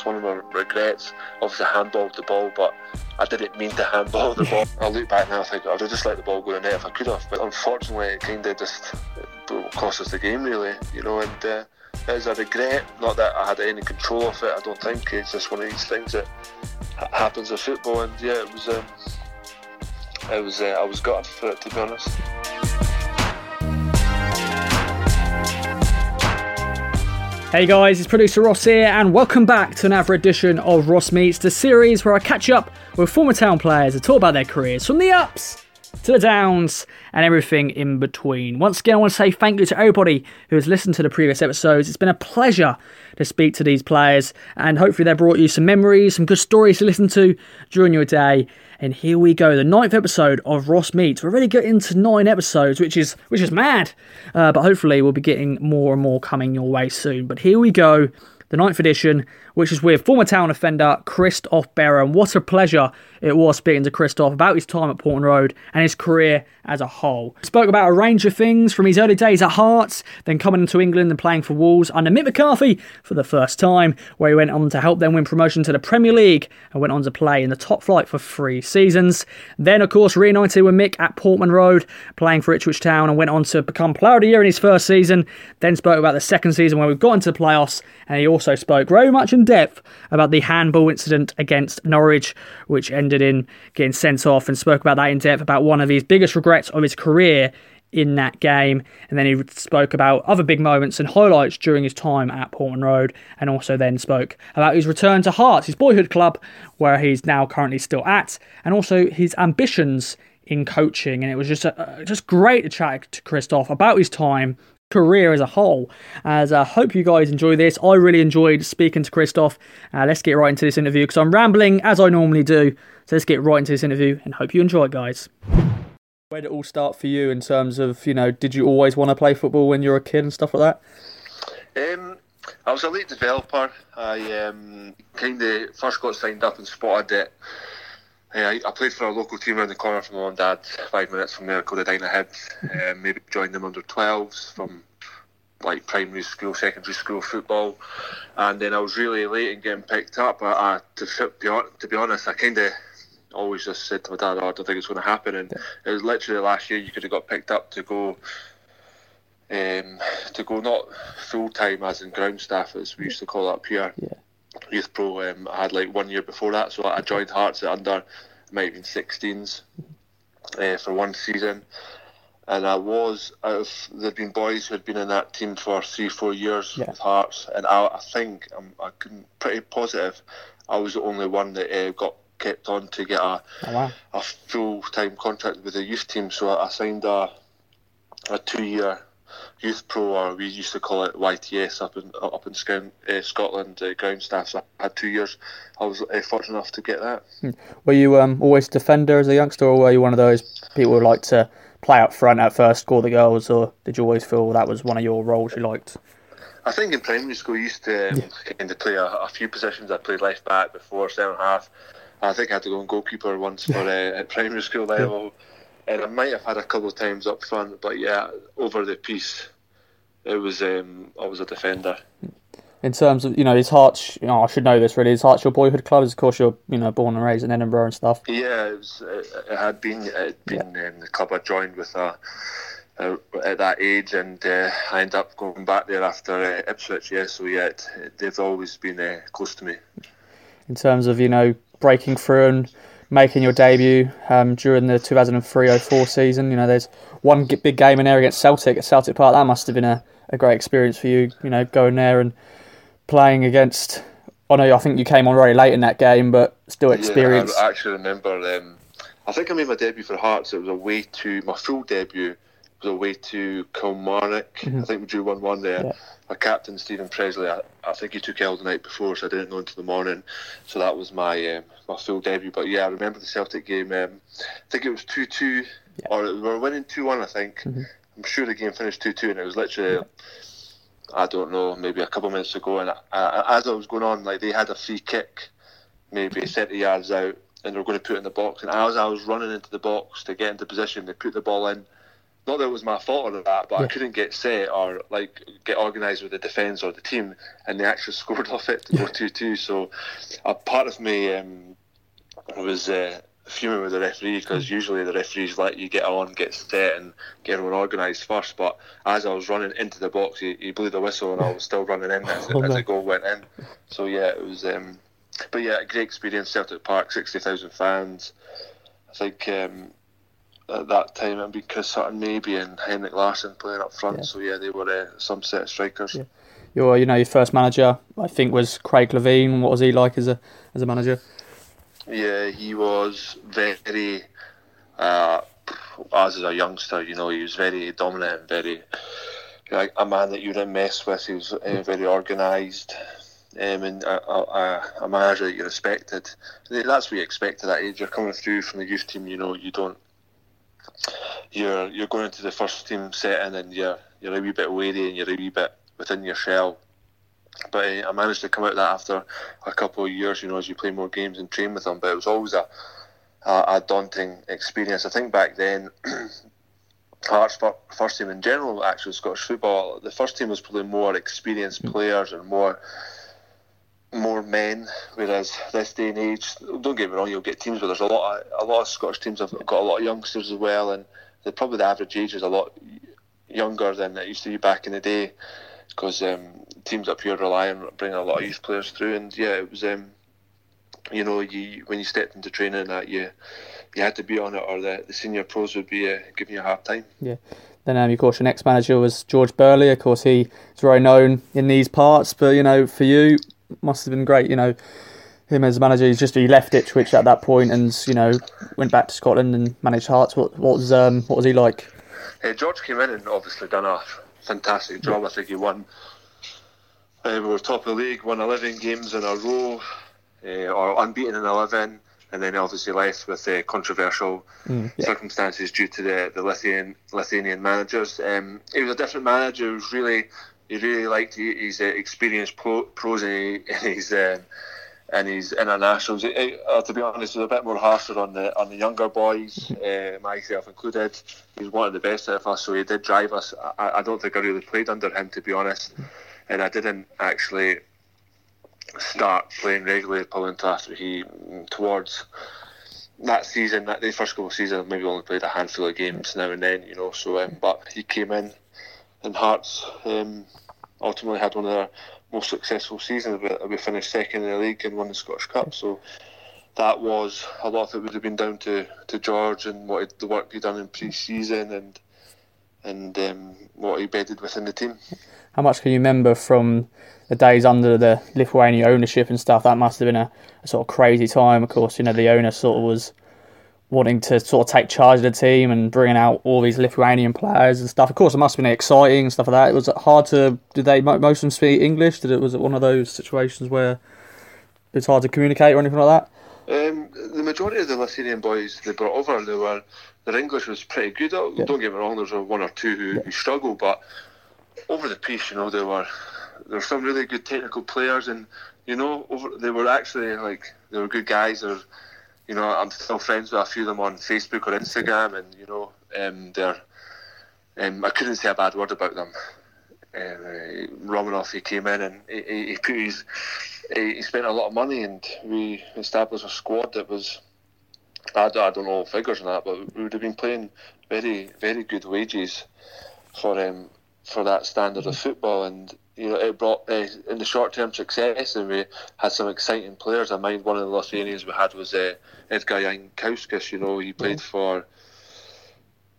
regrets. One of my regrets, obviously, handballed the ball, but I didn't mean to handball the ball. I look back now, I think I'd have just let the ball go in net if I could have. But unfortunately, it kind of just cost us the game, really. You know, and uh, it's a regret. Not that I had any control of it. I don't think it's just one of these things that happens in football. And yeah, it was. Um, it was. Uh, I was gutted for it, to be honest. Hey guys, it's producer Ross here, and welcome back to another edition of Ross Meets, the series where I catch up with former town players to talk about their careers from the ups to the downs and everything in between. Once again, I want to say thank you to everybody who has listened to the previous episodes. It's been a pleasure to speak to these players, and hopefully, they brought you some memories, some good stories to listen to during your day. And here we go, the ninth episode of Ross Meets. We're already getting to nine episodes, which is which is mad. Uh, but hopefully, we'll be getting more and more coming your way soon. But here we go, the ninth edition, which is with former town offender Christophe Berra. And what a pleasure it was speaking to Christophe about his time at Portman Road and his career as a whole. Spoke about a range of things from his early days at Hearts, then coming into England and playing for Wolves under Mick McCarthy for the first time, where he went on to help them win promotion to the Premier League and went on to play in the top flight for three seasons. Then, of course, reunited with Mick at Portman Road, playing for Ipswich Town and went on to become Player of the Year in his first season. Then spoke about the second season where we got into the playoffs, and he also spoke very much in depth about the handball incident against Norwich, which ended in getting sent off, and spoke about that in depth about one of his biggest regrets of his career in that game. And then he spoke about other big moments and highlights during his time at Portman Road, and also then spoke about his return to Hearts, his boyhood club, where he's now currently still at, and also his ambitions in coaching. And it was just a, just great to chat to Christophe about his time career as a whole. As I uh, hope you guys enjoy this. I really enjoyed speaking to Christophe. Uh, let's get right into this interview because I'm rambling as I normally do. So let's get right into this interview and hope you enjoy it, guys. Where did it all start for you in terms of, you know, did you always want to play football when you were a kid and stuff like that? Um, I was a late developer. I um, kind of first got signed up and spotted it. Yeah, I played for a local team around the corner from my mum dad, five minutes from there, called the Edina Hibs. Um, maybe joined them under 12s from like primary school, secondary school football. And then I was really late in getting picked up. But I to, to be honest, I kind of always just said to my dad, oh, I don't think it's going to happen. And it was literally last year you could have got picked up to go. Um, to go not full time as in ground staff as we used to call it up here, yeah youth pro. Um, I had like one year before that, so I joined Hearts at under, might have been 16s uh, for one season. And I was out of there'd been boys who had been in that team for three, four years yeah. with Hearts, and I, I think I'm I can pretty positive I was the only one that uh, got kept on to get a oh, wow. a full time contract with the youth team. So I, I signed a a two year youth pro, or we used to call it YTS up in up in uh, Scotland uh, ground staff. So I had two years. I was uh, fortunate enough to get that. Hmm. Were you um, always defender as a youngster, or were you one of those people who liked to play up front at first, score the goals, or did you always feel that was one of your roles you liked? I think in primary school, I used to um, yeah. kind of play a, a, few positions. I played left back before, centre half. I think I had to go and goalkeeper once for uh, at primary school level. Yeah and I might have had a couple of times up front, but yeah, over the piece, it was um, I was a defender. In terms of you know his Hearts, you know I should know this really. His Hearts your boyhood club, of course you're you know born and raised in Edinburgh and stuff. Yeah, it, was, it, it had been it had been yeah. um, the club I joined with uh, uh, at that age, and uh, I ended up going back there after uh, Ipswich. Yeah, so yeah, it, they've always been uh, close to me. In terms of you know breaking through and making your debut um, during the 2003-04 season. You know, there's one big game in there against Celtic at Celtic Park. That must have been a, a great experience for you. You know, going there and playing against. I know I think you came on very late in that game, but still experience. Yeah, I actually remember. Um, I think I made my debut for Hearts. It was away to my full debut was away to Kilmarnock. Mm-hmm. I think we drew one one there. Yeah my captain Steven Pressley, I, I, think he took ill the night before, so I didn't go into the morning. So that was my um, my full debut. But yeah, I remember the Celtic game. Um, I think it was two two, yeah. or we were winning two one. I think. Mm-hmm. I'm sure the game finished two two, and it was literally. Yeah. I don't know, maybe a couple of minutes ago, and I, as I was going on, like they had a free kick, maybe 30 yards out, and they were going to put it in the box. And as I was running into the box to get into position, they put the ball in, not that it was my fault or that, but yeah. I couldn't get set or like get organised with the defence or the team, and they actually scored off it to go two two. So a part of me um, was uh, fuming with the referee because mm. usually the referees let you get on, get set, and get everyone organised first. But as I was running into the box, he, he blew the whistle, and I was still running in as, oh, as the goal went in. So yeah, it was. Um, but yeah, a great experience. Celtic Park, sixty thousand fans. I think um, at that time it'd be Chris Sutton maybe and Henrik Larsson playing up front. Yeah. So yeah, they were uh, some set of strikers. Yeah. Your, you know, your first manager, I think, was Craig Levein. What was he like as a as a manager? Yeah, he was very, uh, as a youngster, you know, he was very dominant and very, like a man that you didn't mess with. He was uh, very organised. Um, and a, a, a, manager that you respected. That's what you expect at that age. You're coming through from the youth team, you know, you don't. You're you're going into the first team setting and you're you're a wee bit wary and you're a wee bit within your shell. But uh, I managed to come out of that after a couple of years, you know, as you play more games and train with them. But it was always a, a, a daunting experience. I think back then, Hearts first team in general, actually Scottish football, the first team was probably more experienced mm. players and more more men, whereas this day and age, don't get me wrong, you'll get teams where there's a lot of a lot of Scottish teams have got a lot of youngsters as well, and the, probably the average age is a lot younger than it used to be back in the day, because um, teams up here rely on bringing a lot of youth players through, and yeah, it was. Um, you know, you when you stepped into training, that you you had to be on it, or the, the senior pros would be uh, giving you a hard time. Yeah. Then, um, of course, your next manager was George Burley. Of course, he is very known in these parts. But you know, for you, must have been great. You know, him as manager. He's just he left Ipswich at that point, and you know, went back to Scotland and managed Hearts. What, what was um, what was he like? Hey, George came in and obviously done a fantastic job. I think he won uh, we were top of the league, won 11 games in a row, uh, or unbeaten in 11, and then obviously left with uh, controversial mm, yeah. circumstances due to the, the Lithuanian, Lithuanian managers. Um, he was a different manager. He was really, he really liked his uh, experienced pro, pros and, his um, and his internationals. Uh, to be honest, was a bit more harsher on the on the younger boys, uh, myself included. He's one of the best of us, so he did drive us. I, I don't think I really played under him, to be honest and I didn't actually start playing regularly until after he towards that season, that the first couple of seasons, maybe only played a handful of games now and then, you know. So, um, but he came in, and Hearts um, ultimately had one of their most successful seasons. We, we finished second in the league and won the Scottish Cup. So that was a lot of it would have been down to, to George and what the work he'd done in pre-season and and um, what he bedded within the team how much can you remember from the days under the Lithuania ownership and stuff? That must have been a, a sort of crazy time. Of course, you know the owner sort of was wanting to sort of take charge of the team and bringing out all these Lithuanian players and stuff. Of course, it must have been exciting and stuff like that. It was hard to. Did they most of them speak English? Did it was it one of those situations where it's hard to communicate or anything like that? Um, the majority of the Lithuanian boys they brought over, they were their English was pretty good. Yeah. Don't get me wrong, there's one or two who, yeah. who struggle, but over the piece, you know, there were there were some really good technical players, and you know, over they were actually like they were good guys. Or you know, I'm still friends with a few of them on Facebook or Instagram, and you know, um, they're um, I couldn't say a bad word about them. Uh, Romanov, he came in and he, he put his he, he spent a lot of money, and we established a squad that was. I don't, I don't know figures on that, but we would have been playing very, very good wages for um, for that standard of football, and you know it brought uh, in the short term success, and we had some exciting players. I mind one of the Lithuanians we had was uh, Edgar Jankauskas. You know, he played for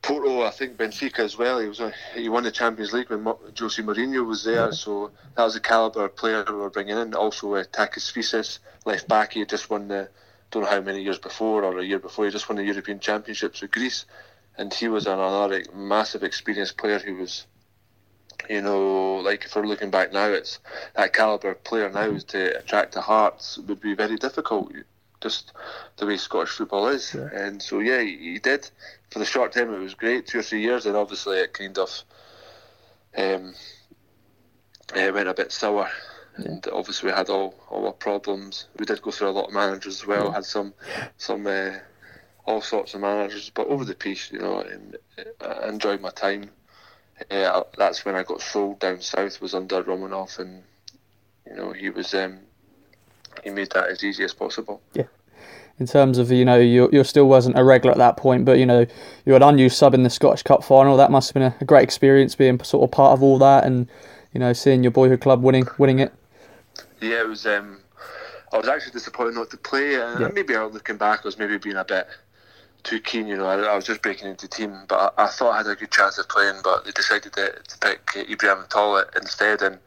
Porto, I think Benfica as well. He was a, he won the Champions League when Jose Mourinho was there, yeah. so that was the caliber of player we were bringing in. Also, uh, Takis Fyssas, left back, he just won the don't know how many years before or a year before he just won the European Championships with Greece, and he was another massive experienced player who was you know, like if we're looking back now, it's that caliber player now to attract the hearts would be very difficult. Just the way Scottish football is, yeah. and so yeah, he, he, did. For the short time, it was great, two or three years, and obviously it kind of um, it went a bit sour. Yeah. And obviously we had all, all our problems. We did go through a lot of managers as well. Yeah. Had some some uh, all sorts of managers, but over the piece, you know, I enjoyed my time. Uh, that's when I got sold down south. Was under Romanov, and you know he was um, he made that as easy as possible. Yeah. In terms of you know you you still wasn't a regular at that point, but you know you had unused sub in the Scottish Cup final. That must have been a, a great experience being sort of part of all that, and you know seeing your boyhood club winning winning it. Yeah, it was. Um, I was actually disappointed not to play, and yeah. maybe looking back, I was maybe being a bit too keen. You know, I, I was just breaking into team, but I, I, thought I had a good chance of playing. But they decided to, to pick Ibrahim Tollett instead, and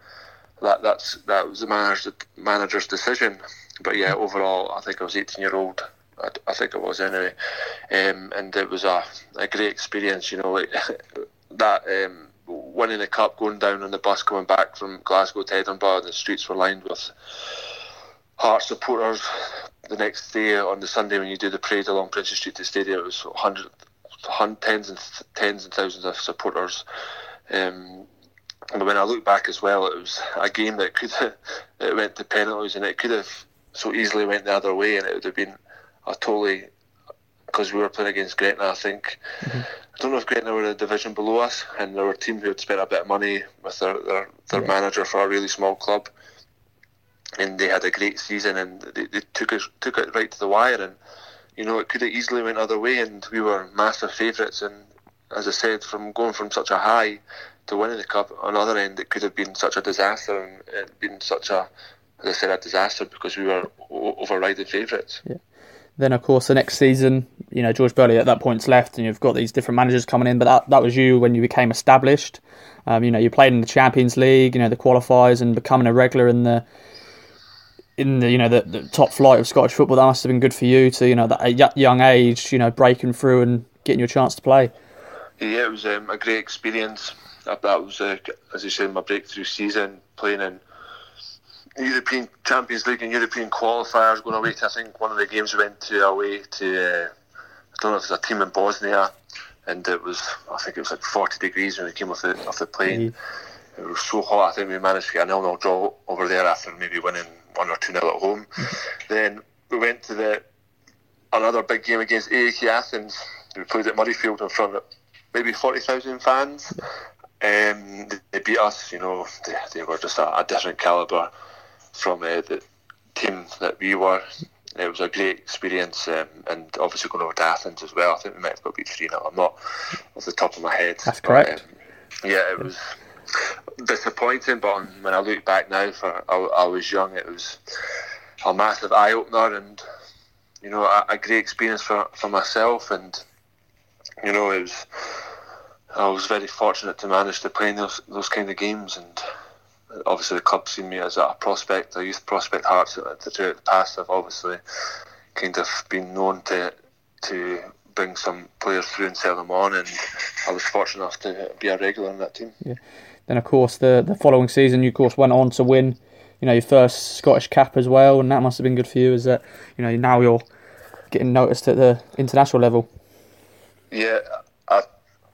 that that's that was the manager's manager's decision. But yeah, overall, I think I was 18 year old. I, I think it was anyway, um, and it was a, a great experience. You know, like, that um, winning the cup, going down on the bus, coming back from Glasgow to Edinburgh, the streets were lined with Heart supporters. The next day on the Sunday when you do the parade along Princes Street to the stadium, it was hundreds, tens and tens and thousands of supporters. Um, and when I look back as well, it was a game that could have, it went to penalties and it could have so easily went the other way, and it would have been a totally because we were playing against Gretna. I think mm-hmm. I don't know if Gretna were a division below us, and they were a team who had spent a bit of money with their their, their yeah. manager for a really small club, and they had a great season, and they, they took it took it right to the wire, and you know it could have easily went other way, and we were massive favourites, and as I said, from going from such a high to winning the cup, on the other end, it could have been such a disaster, and it been such a as I said, a disaster because we were overriding favourites. Yeah. Then, of course, the next season, you know, George Burley at that point's left, and you've got these different managers coming in. But that, that was you when you became established. Um, you know, you played in the Champions League, you know, the qualifiers, and becoming a regular in the in the you know the, the top flight of Scottish football. That must have been good for you to you know that a young age, you know, breaking through and getting your chance to play. Yeah, it was um, a great experience. That, was, uh, as you said, my breakthrough season playing in European Champions League and European qualifiers going away to I think one of the games we went to away to uh, I don't know if it was a team in Bosnia and it was I think it was like 40 degrees when we came off the off the plane mm-hmm. it was so hot I think we managed to get a nil nil draw over there after maybe winning one or two nil at home then we went to the another big game against AEK Athens we played at Murrayfield in front of maybe 40,000 fans um, they beat us you know they, they were just a, a different calibre from uh, the team that we were. It was a great experience, um, and obviously going over to Athens as well. I think we might have got beat three 0 I'm not off the top of my head. That's correct. Um, yeah, it was disappointing, but when I look back now, for I, I was young, it was a massive eye opener, and you know, a, a, great experience for, for myself, and you know, it was. I was very fortunate to manage to play in those those kind of games, and obviously the club seen me as a prospect, a youth prospect. Hearts throughout the past I've obviously kind of been known to to bring some players through and sell them on, and I was fortunate enough to be a regular in that team. Yeah. Then of course the the following season, you of course went on to win, you know, your first Scottish cap as well, and that must have been good for you. Is that you know now you're getting noticed at the international level? Yeah, I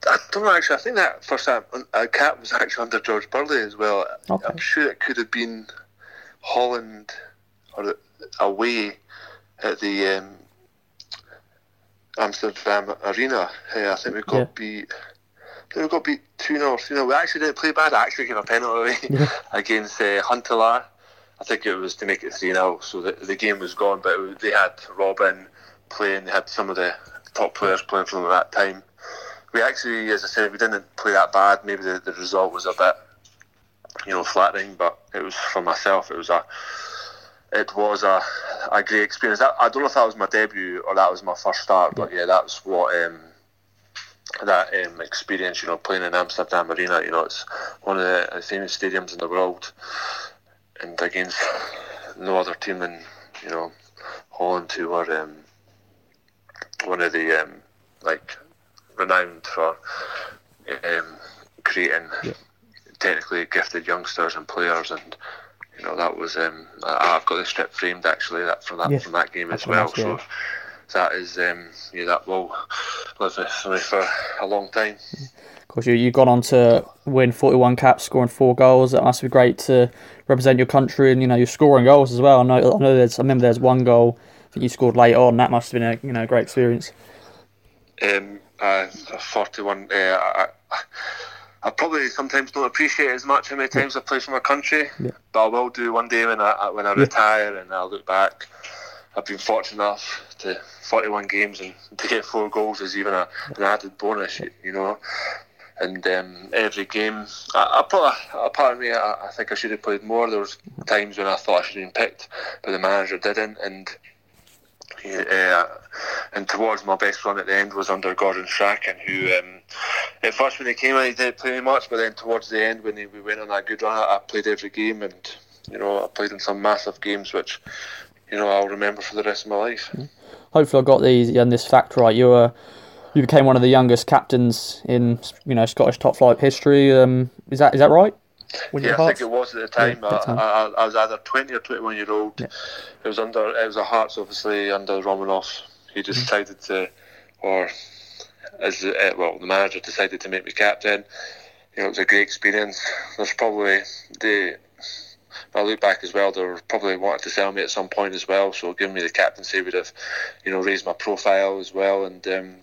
I don't know actually. I think that first time a cap was actually under George Burley as well. Okay. I'm sure it could have been Holland or away at the um, Amsterdam Arena. I think we got yeah. beat. We got beat two 0 three 0 We actually didn't play bad. I actually gave a penalty yeah. against uh, Huntelaar. I think it was to make it three 0 so the, the game was gone. But they had Robben playing. They had some of the top players playing from that time we actually, as I said, we didn't play that bad. Maybe the, the result was a bit, you know, flattering, but it was for myself. It was a, it was a, a great experience. I, I don't know if that was my debut or that was my first start, but yeah, that's what um, that um, experience. You know, playing in Amsterdam Arena. You know, it's one of the famous stadiums in the world, and against no other team in you know Holland who were um, one of the um, like renowned for um, creating yeah. technically gifted youngsters and players, and you know that was um, I, have got the strip framed actually that from that yes. from that game as well. Yeah. That is um, yeah that will live with me for a long time. Of course, you you gone on to win 41 caps, scoring four goals. That must be great to represent your country, and you know you're scoring goals as well. I know, I know there's I remember there's one goal that you scored late on. That must have been a you know great experience. Um, uh, 41. Uh, I, I probably sometimes don't appreciate as much how many times I play for my country, yeah. but I will do one day when I when I retire and I'll look back. I've been fortunate enough to 41 games and to get four goals is even a, an added bonus, you know. And um, every game, I, I probably, a part of me, I, I, think I should have played more. There was times when I thought I should have been picked, but the manager didn't. And uh, and towards my best run at the end was under Gordon Strachan, who um, at first when he came in he didn't play much, but then towards the end when he, we went on that good run, I, I played every game, and you know I played in some massive games which you know I'll remember for the rest of my life. Mm-hmm hopefully I got these and this fact right. You were you became one of the youngest captains in you know Scottish top flight history. Um, is that is that right? When yeah, I think it was at the time. Yeah, time. I, I, I, was either twenty or twenty-one year old. Yeah. It was under it was a Hearts obviously under Romanov. He mm-hmm. decided to, or as uh, well, the manager decided to make me captain. You know, it was a great experience. There's probably the I look back as well, they were probably wanted to sell me at some point as well. So giving me the captaincy would have, you know, raised my profile as well. And um,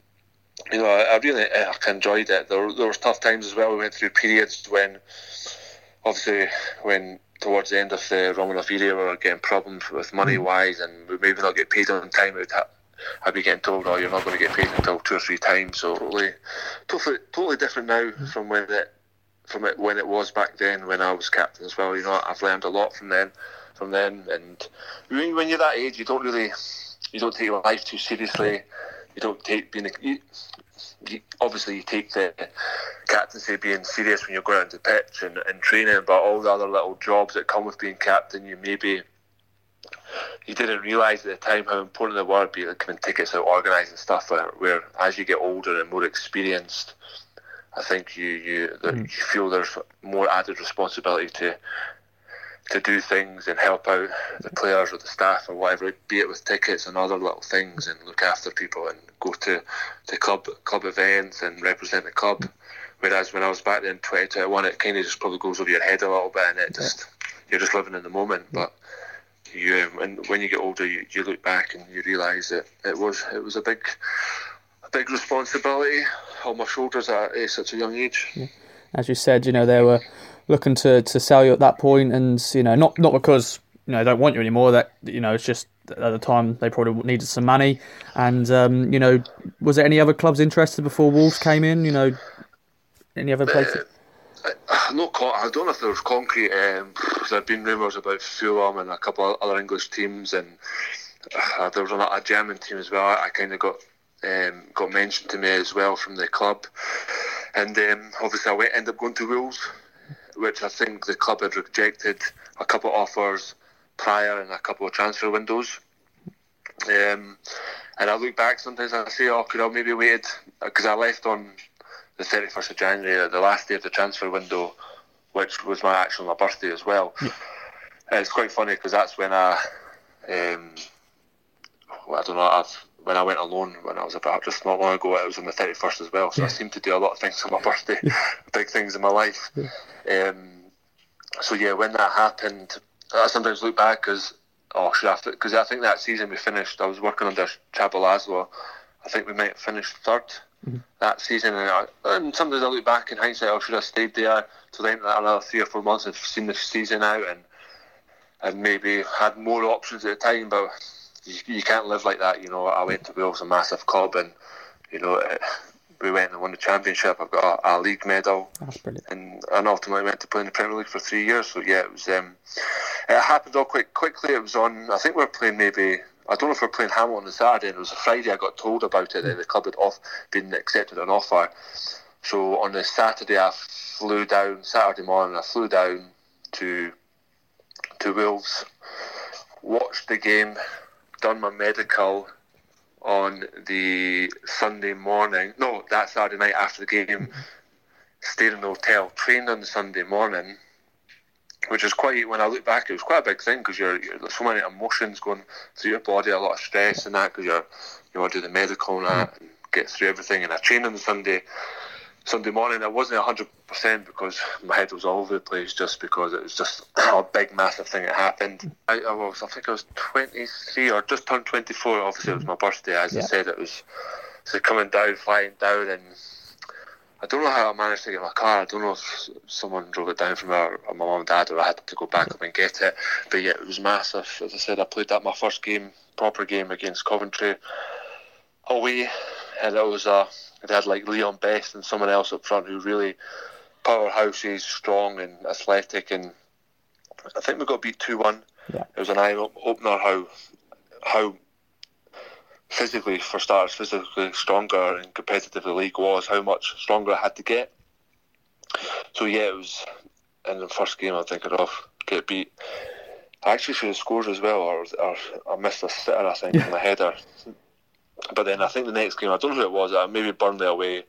you know, I, I really I enjoyed it. There, there was tough times as well. We went through periods when, obviously, when towards the end of the Romanov era, we were getting problems with money mm. wise, and we maybe not get paid on time. We'd ha- I'd be getting told, "Oh, you're not going to get paid until two or three times." So totally, totally, totally different now mm. from when it from it when it was back then when I was captain as well. You know, I've learned a lot from then, from then, and when you're that age, you don't really, you don't take life too seriously. You don't take being, you, you, obviously you take the captaincy being serious when you're going out to pitch and, and training, but all the other little jobs that come with being captain, you maybe you didn't realise at the time how important they were, be like coming tickets out, organising stuff. Where, where as you get older and more experienced, I think you you mm. you feel there's more added responsibility to to do things and help out the players or the staff or whatever, be it with tickets and other little things, and look after people and go to to club club events and represent the club. Whereas when I was back then, 2021, it kind of just probably goes over your head a little bit, and it just you're just living in the moment. But you, when when you get older, you, you look back and you realise that it was it was a big a big responsibility on my shoulders at, at such a young age. Yeah. As you said, you know they were looking to, to sell you at that point, and you know not not because you know they don't want you anymore. That you know it's just at the time they probably needed some money. And um, you know, was there any other clubs interested before Wolves came in? You know, any other places? Uh, uh no, I don't know if there was concrete. Um, there had been rumours about Fulham and a couple of other English teams, and uh, there was a, a German team as well. I, I kind of got um, got mentioned to me as well from the club. And um, obviously, I went, ended up going to Wolves, which I think the club had rejected a couple of offers prior and a couple of transfer windows. Um, and I look back sometimes and I say, oh, could I maybe waited? Because I left on the 31st of January, the last day of the transfer window, which was my actual my birthday as well. Yeah. it's quite funny because that's when I, um, well, I don't know, I've when I went alone when I was about just not long ago, it was on the 31st as well. So yeah. I seem to do a lot of things on my birthday, big things in my life. Yeah. Um, so yeah, when that happened, I sometimes look back because oh, should I? Because I think that season we finished. I was working under Csaba László. I think we might have finished 3rd mm-hmm. that season, and, I, and sometimes I look back in hindsight. Oh, should have stayed there till then another three or four months and seen the season out and and maybe had more options at the time, but you, you can't live like that. You know, I went to Wolves, a massive club, and you know, it, we went and won the championship. I've got a, a league medal, and and ultimately went to play in the Premier League for three years. So yeah, it was. Um, it happened all quite quickly. It was on. I think we were playing maybe. I don't know if we are playing Hamilton on Saturday, and it was a Friday. I got told about it that the club had off been accepted an offer. So on the Saturday, I flew down. Saturday morning, I flew down to to Wolves, watched the game, done my medical on the Sunday morning. No, that Saturday night after the game. Mm-hmm. Stayed in the hotel, trained on the Sunday morning, which is quite. When I look back, it was quite a big thing because you're, you're, there's so many emotions going through your body, a lot of stress and that because you're you want to do the medical and that mm-hmm. and get through everything. And I trained on the Sunday. Sunday morning. I wasn't hundred percent because my head was all over the place, just because it was just a big, massive thing that happened. I, I was, I think I was twenty three or just turned twenty four. Obviously, it was mm-hmm. my birthday. As yeah. I said, it was so coming down, flying down, and I don't know how I managed to get my car. I don't know if someone drove it down from our, my mum and dad, or I had to go back up and get it. But yeah, it was massive. As I said, I played that my first game, proper game against Coventry away, and it was a. They had like Leon Best and someone else up front who really powerhouses, strong and athletic, and I think we got beat two one. Yeah. It was an eye opener how how physically, for starters, physically stronger and competitive the league was, how much stronger I had to get. So yeah, it was in the first game I'm thinking of get beat. I actually should have scored as well, or, or I missed a sitter, I think, in the header. But then I think the next game, I don't know who it was, uh, maybe Burnley away.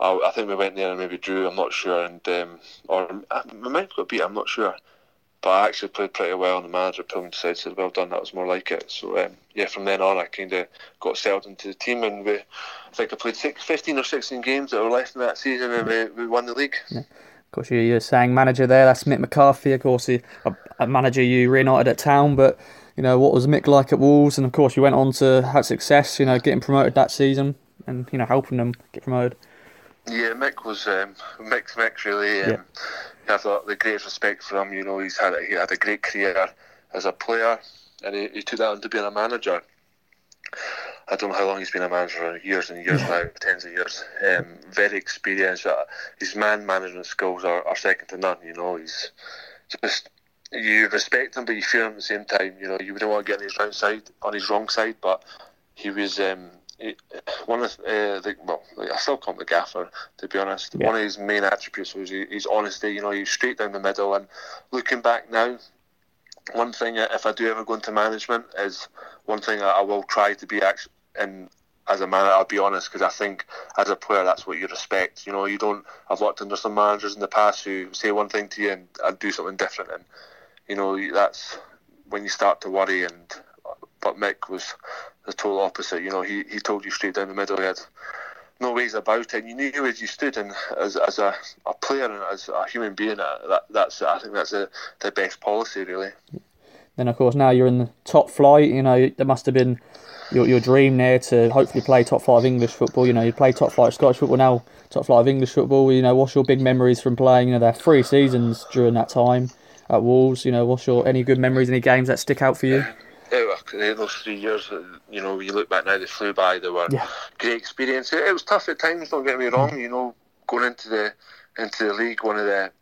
I, I think we went there and maybe drew. I'm not sure, and um, or we might have got beat. I'm not sure but I actually played pretty well, and the manager pulled me aside said, "Well done, that was more like it." So um, yeah, from then on, I kind of got settled into the team, and we, I think I played six, 15 or sixteen games that were left in that season, and we, we won the league. Yeah. Of course, you're saying manager there. That's Mick McCarthy. Of course, a, a manager you reunited at Town, but you know what was Mick like at Wolves, and of course you went on to have success. You know, getting promoted that season, and you know helping them get promoted. Yeah, Mick was um, Mick's Mick really. Um, yeah I've got the greatest respect for him. You know, he's had he had a great career as a player, and he, he took that into being a manager. I don't know how long he's been a manager, years and years now, tens of years. Um, very experienced. Uh, his man management skills are, are second to none. You know, he's just you respect him, but you fear him at the same time. You know, you wouldn't want to get on his wrong side, on his wrong side, but he was um, one of uh, the well, I still call him the gaffer to be honest. Yeah. One of his main attributes was his honesty. You know, he's straight down the middle. And looking back now, one thing if I do ever go into management is one thing I will try to be actually and as a manager, I'll be honest because I think as a player that's what you respect. You know, you don't. I've worked under some managers in the past who say one thing to you and, and do something different, and you know that's when you start to worry. And but Mick was the total opposite. You know, he, he told you straight down the middle. He had no ways about it. And You knew where you stood, and as, as a, a player and as a human being, uh, that that's I think that's the the best policy really. Then of course now you're in the top flight. You know there must have been your your dream there to hopefully play top five English football. You know you play top flight Scottish football now, top of English football. You know what's your big memories from playing? You know there three seasons during that time at Wolves. You know what's your any good memories, any games that stick out for you? Yeah, it, those three years, uh, you know, you look back now, they flew by. They were yeah. great experience. It, it, was tough at times. Don't get me wrong. Mm. You know, going into the into the league, one of the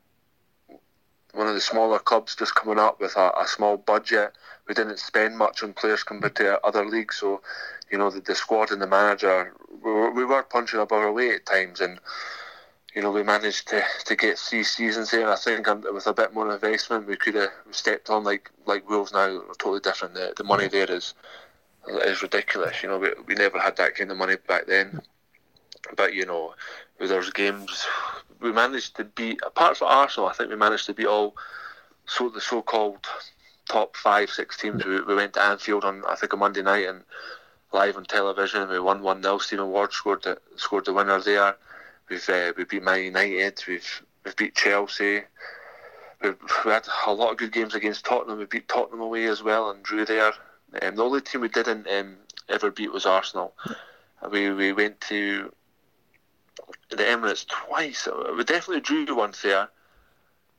one of the smaller clubs just coming up with a, a small budget. We didn't spend much on players compared to other leagues, so you know the, the squad and the manager we were, we were punching above our weight at times, and you know, we managed to, to get three seasons here. I think with a bit more investment, we could have stepped on like like Wolves now totally different. The, the money there is is ridiculous. You know, we, we never had that kind of money back then. But you know, there's games we managed to beat. Apart from Arsenal, I think we managed to beat all so the so-called top five, six teams. We, we went to Anfield on I think a Monday night and live on television. We won one 0 Stephen Ward scored the scored the winner there. We've uh, we beat Man United. We've we've beat Chelsea. We've, we had a lot of good games against Tottenham. We beat Tottenham away as well and drew there. Um, the only team we didn't um, ever beat was Arsenal. We we went to the Emirates twice. We definitely drew once there.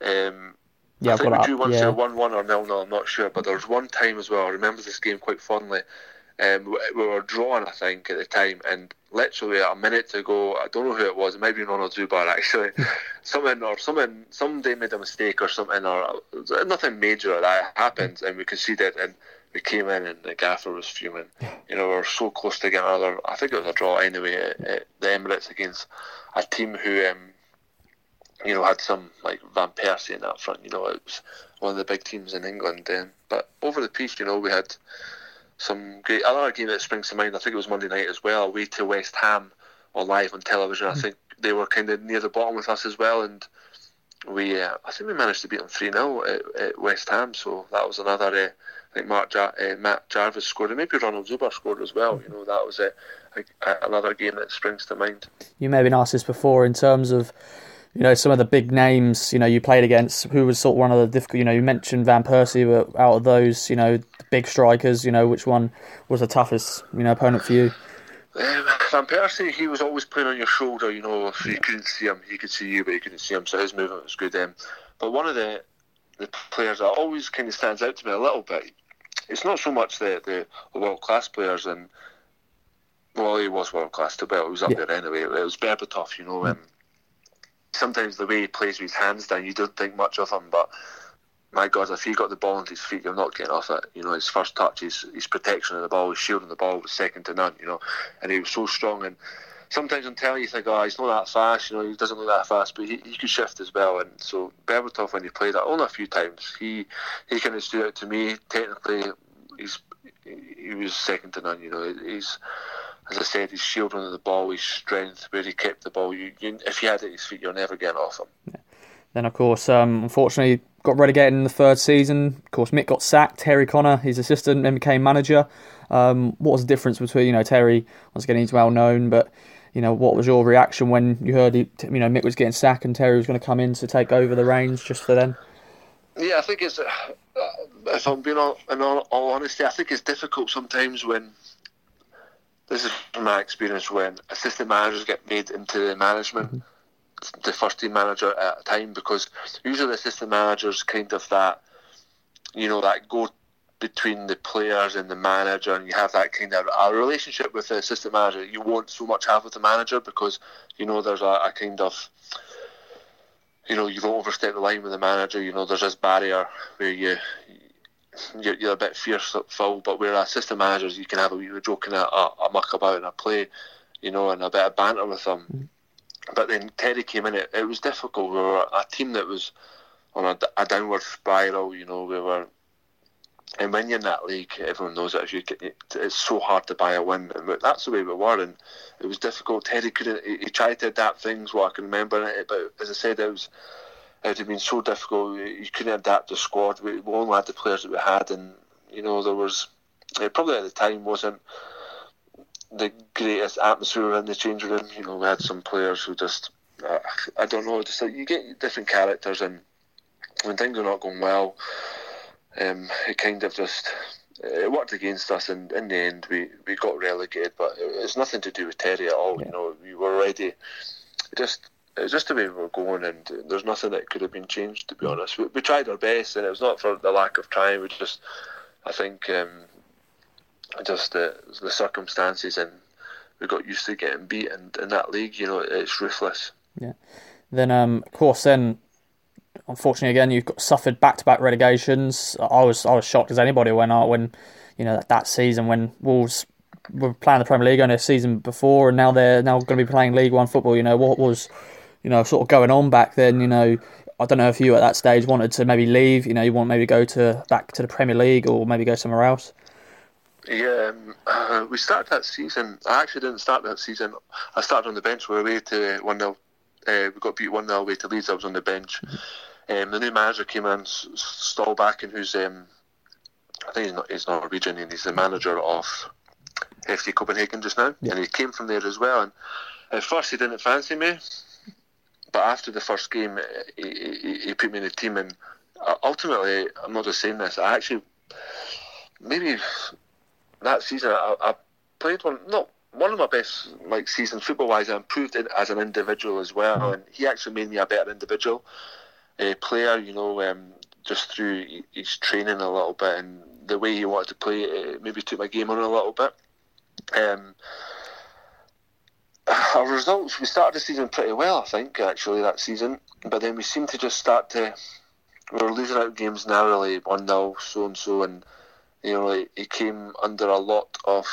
Um, yeah, I think we drew once yeah. there, one one or nil nil. I'm not sure, but there was one time as well. I remember this game quite fondly. Um, we were drawn, I think, at the time, and literally a minute to go, I don't know who it was. It might be Ronald Zubar actually. someone or someone, somebody made a mistake or something, or nothing major that happened, and we conceded, and we came in, and the gaffer was fuming. You know, we were so close to getting another. I think it was a draw anyway at, at the Emirates against a team who, um, you know, had some like Van Persie in that front. You know, it was one of the big teams in England. Um, but over the piece, you know, we had some great. Another game that springs to mind, I think it was Monday night as well, away to West Ham or live on television. I think they were kind of near the bottom with us as well, and we, uh, I think we managed to beat them 3 0 at, at, West Ham, so that was another uh, I think Mark Jar- uh, Matt Jarvis scored, and maybe Ronald Zubar scored as well. You know, that was a, a, another game that springs to mind. You may have been asked this before in terms of you know some of the big names you know you played against. Who was sort of one of the difficult? You know, you mentioned Van Persie, but out of those, you know, big strikers, you know, which one was the toughest you know opponent for you? Um, Van Persie, he was always playing on your shoulder. You know, if you couldn't see him, he could see you, but you couldn't see him. So his movement was good. Um, but one of the the players that always kind of stands out to me a little bit. It's not so much the the, world class players, and well, he was world class too, but it was up yeah. there anyway. It was Berbatov, you know. Um, sometimes the way he plays with his hands down, you don't think much of him, but my God, if he got the ball into his feet, you're not getting off it. You know, his first touch, his, his protection of the ball, his shielding the ball was second to none. You know, and he was so strong. And sometimes on telly you think, oh, he's not that fast. You know, he doesn't look that fast, but he, he could shift as well. And so Berbatov, when he played that oh, only a few times, he he kind of stood out to me. Technically, he's he was second to none. You know, he's as I said, his shielding of the ball, his strength, where he kept the ball. You, you, if he had it at his feet, you're never getting off him. Yeah. Then, of course, um, unfortunately, got relegated in the third season. Of course, Mick got sacked. Terry Connor, his assistant, then became manager. Um, what was the difference between, you know, Terry, once again, he's well known, but, you know, what was your reaction when you heard, he, you know, Mick was getting sacked and Terry was going to come in to take over the reins just for them? Yeah, I think it's, uh, if I'm being all, in all, all honesty, I think it's difficult sometimes when, this is my experience, when assistant managers get made into the management. Mm-hmm the first team manager at a time because usually the assistant managers kind of that you know that go between the players and the manager and you have that kind of a relationship with the assistant manager you won't so much have with the manager because you know there's a, a kind of you know you don't overstep the line with the manager you know there's this barrier where you you're, you're a bit fearful but where assistant managers you can have a wee joke and a, a, a muck about and a play you know and a bit of banter with them mm but then Terry came in. It, it was difficult. We were a team that was on a, a downward spiral. You know, we were. And when you're in that league, everyone knows that if you get, it's so hard to buy a win, and that's the way we were. And it was difficult. Terry couldn't. He, he tried to adapt things. What I can remember, it, but as I said, it was. It would have been so difficult. You couldn't adapt the squad. We, we only had the players that we had, and you know there was. It probably at the time wasn't the greatest atmosphere in the change room. You know, we had some players who just, uh, I don't know, just like you get different characters, and when things are not going well, um, it kind of just it worked against us, and in the end, we, we got relegated. But it's nothing to do with Terry at all. Yeah. You know, we were already just. It was just the way we were going, and there's nothing that could have been changed. To be honest, we, we tried our best, and it was not for the lack of trying. We just, I think, um, just the, the circumstances and we got used to getting beat and in that league you know it's ruthless yeah then um of course then unfortunately again you've got suffered back-to-back relegations I was I was shocked as anybody when I when you know that, that season when Wolves were playing the Premier League only a season before and now they're now going to be playing League One football you know what was you know sort of going on back then you know I don't know if you at that stage wanted to maybe leave you know you want maybe go to back to the Premier League or maybe go somewhere else yeah, um, uh, we started that season. I actually didn't start that season. I started on the bench. We were away to 1 0. Uh, we got beat 1 0 away to Leeds. I was on the bench. Um, the new manager came in, Solbakken, who's, um, I think he's, not, he's Norwegian, and he's the manager of FC Copenhagen just now. Yeah. And he came from there as well. And at first, he didn't fancy me. But after the first game, he, he, he put me in the team. And uh, ultimately, I'm not just saying this, I actually maybe that season I, I played one not one of my best like seasons football wise. I improved it as an individual as well, mm-hmm. and he actually made me a better individual uh, player. You know, um, just through his training a little bit and the way he wanted to play, it maybe took my game on a little bit. Um, our results, we started the season pretty well, I think, actually, that season. But then we seemed to just start to. We were losing out games narrowly, 1 0, so and so. And you know, he came under a lot of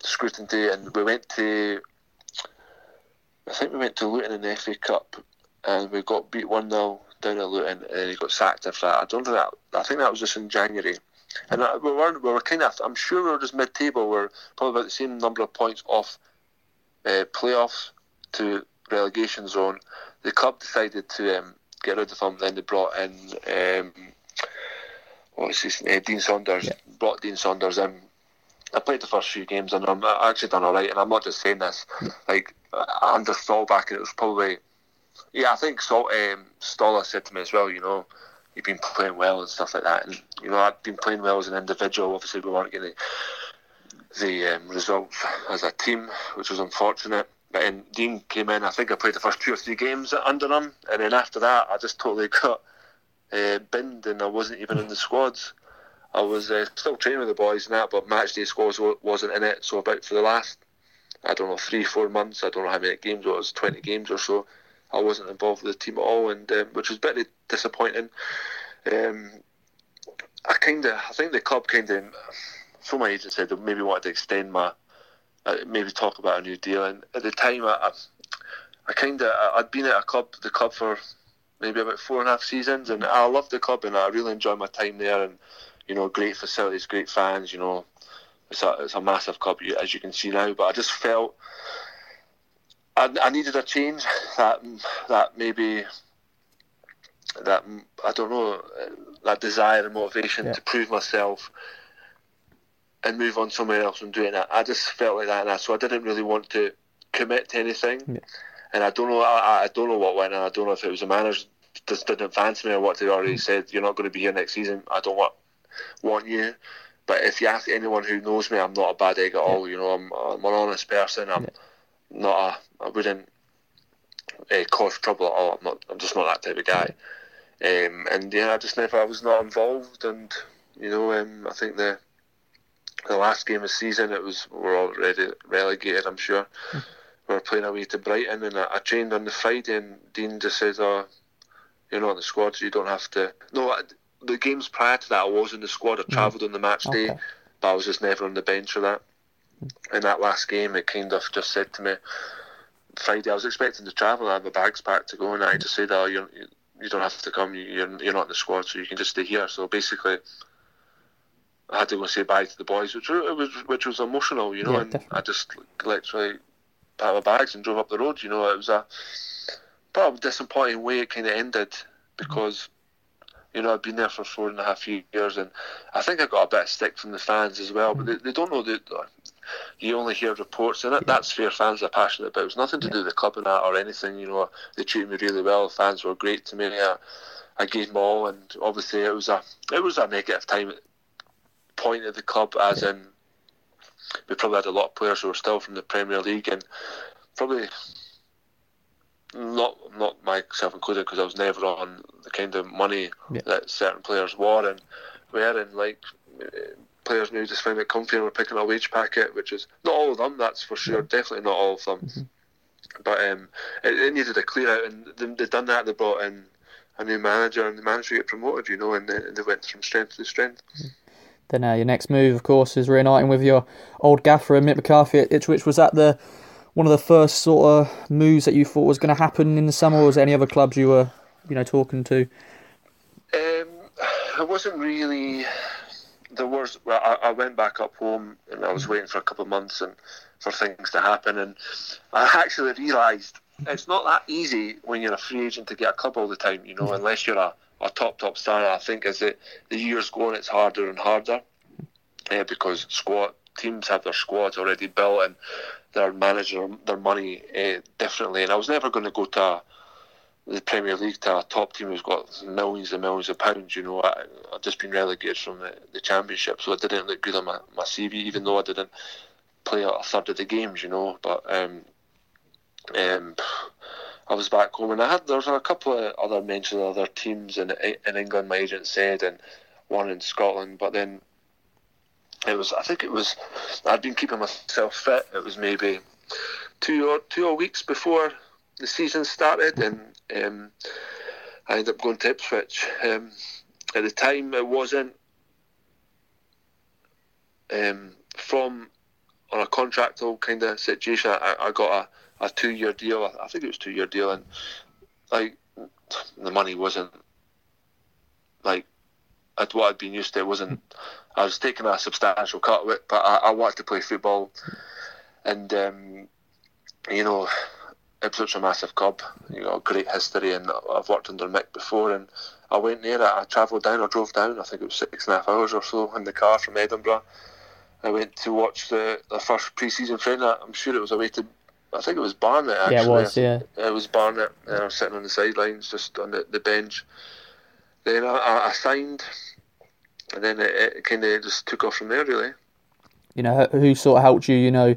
scrutiny, and we went to, I think we went to Luton in the FA Cup, and we got beat one 0 down at Luton, and he got sacked after that. I don't think that. I think that was just in January, and we were we were kind of. I'm sure we were just mid-table. We're probably about the same number of points off uh, playoffs to relegation zone. The club decided to um, get rid of him. Then they brought in. Um, what's his name, Dean Saunders. Yeah. Brought Dean Saunders in. I played the first few games and I'm I actually done all right. And I'm not just saying this. Like under Solbakken, and it was probably yeah. I think Sol, um, Stoller said to me as well. You know, you've been playing well and stuff like that. And you know, I've been playing well as an individual. Obviously, we weren't getting the, um, results as a team, which was unfortunate. But then Dean came in. I think I played the first two or three games under him, and then after that, I just totally got uh, binned, and I wasn't even in the squads. I was uh, still training with the boys and that, but match day squads wasn't in it. So about for the last, I don't know, three, four months, I don't know how many games it was, 20 games or so, I wasn't involved with the team at all, and um, which was a bit disappointing. Um, I kind of, I think the club kind of, so my agent said they maybe wanted to extend my, uh, maybe talk about a new deal, and at the time I, I, I kind of, I'd been at a club, the club for maybe about four and a half seasons, and I loved the club, and I really enjoyed my time there, and you know, great facilities, great fans, you know, it's a, it's a massive club as you can see now. But I just felt I, I needed a change that that maybe that I don't know that desire and motivation Yeah. to prove myself and move on somewhere else and doing that. I just felt like that, and I, so I didn't really want to commit to anything. Yeah. And I don't know, I, I don't know what went on. I don't know if it was the manager just didn't fancy me or what they already said. You're not going to be here next season. I don't want want you. But if you ask anyone who knows me, I'm not a bad egg at all. You know, I'm, I'm an honest person. I'm not a. I wouldn't uh, cause trouble at all. I'm not. I'm just not that type of guy. Um, and yeah, I just never. I was not involved, and you know, um, I think the the last game of the season, it was we're already relegated. I'm sure we were playing away to Brighton, and I, I trained on the Friday, and Dean just says, "Oh, you're not in the squad, so you don't have to." No, I, the games prior to that, I was in the squad. I hmm. travelled on the match day, Okay. but I was just never on the bench for that. Hmm. In that last game, it kind of just said to me, Friday, I was expecting to travel, I have my bags packed to go, and I just said, "Oh, you're, you you don't have to come. You're you're not in the squad, so you can just stay here." So basically, I had to go say bye to the boys, which it was which was emotional, you know. Yeah, and definitely. I just literally packed my bags and drove up the road. You know, it was a probably disappointing way it kind of ended because. You know, I've been there for four and a half years, and I think I got a bit of stick from the fans as well. But they, they don't know that you only hear reports, and it, that's fair. Fans are passionate about. It's nothing to do with the club and that or anything. You know, they treated me really well. Fans were great to me. I, I gave them all, and obviously it was a it was a negative time point of the club, as in we probably had a lot of players who were still from the Premier League, and probably not not myself included because I was never on the kind of money Yeah. that certain players were, and we're in like players now just find it comfy and we're picking a wage packet, which is not all of them, that's for sure, definitely not all of them. But um, it, it needed a clear out, and they, they done that. They brought in a new manager, and the manager get promoted, you know, and they, they went from strength to strength. Then uh, your next move, of course, is reuniting with your old gaffer, Mick McCarthy at Ipswich. Was that the one of the first sort of moves that you thought was going to happen in the summer, or was there any other clubs you were, you know, talking to? Um, it wasn't really. There was. Well, I, I went back up home and I was waiting for a couple of months and for things to happen, and I actually realised it's not that easy when you're a free agent to get a club all the time. You know, unless you're a, a top top star. I think as the the years go on, it's harder and harder uh, because squad teams have their squads already built and their manager their money uh, differently. And I was never going to go to. A, the Premier League to a top team who's got millions and millions of pounds. You know, I, I've just been relegated from the, the Championship, so it didn't look good on my, my CV, even though I didn't play a third of the games. You know, but um, um, I was back home, and I had there was a couple of other mentions of other teams in in England. My agent said, and one in Scotland, but then. It was. I think it was. I'd been keeping myself fit. It was maybe two or two or weeks before the season started, and um, I ended up going to Ipswich. Um, at the time, it wasn't um, from on a contractual kind of situation. I, I got a, a two year deal. I, I think it was two year deal, and like the money wasn't like at what I'd been used to. It wasn't. I was taking a substantial cut it, but I, I wanted to play football, and um, you know Ipswich a massive club. You know, great history, and I've worked under Mick before, and I went there. I travelled down. I drove down. I think it was six and a half hours or so in the car from Edinburgh. I went to watch the, the first pre-season training. I'm sure it was away to, I think it was Barnet. Actually. Yeah, it was. Yeah, it was Barnet. And I was sitting on the sidelines, just on the, the bench. Then I, I signed, and then it, it kind of just took off from there, really. You know, who sort of helped you? You know,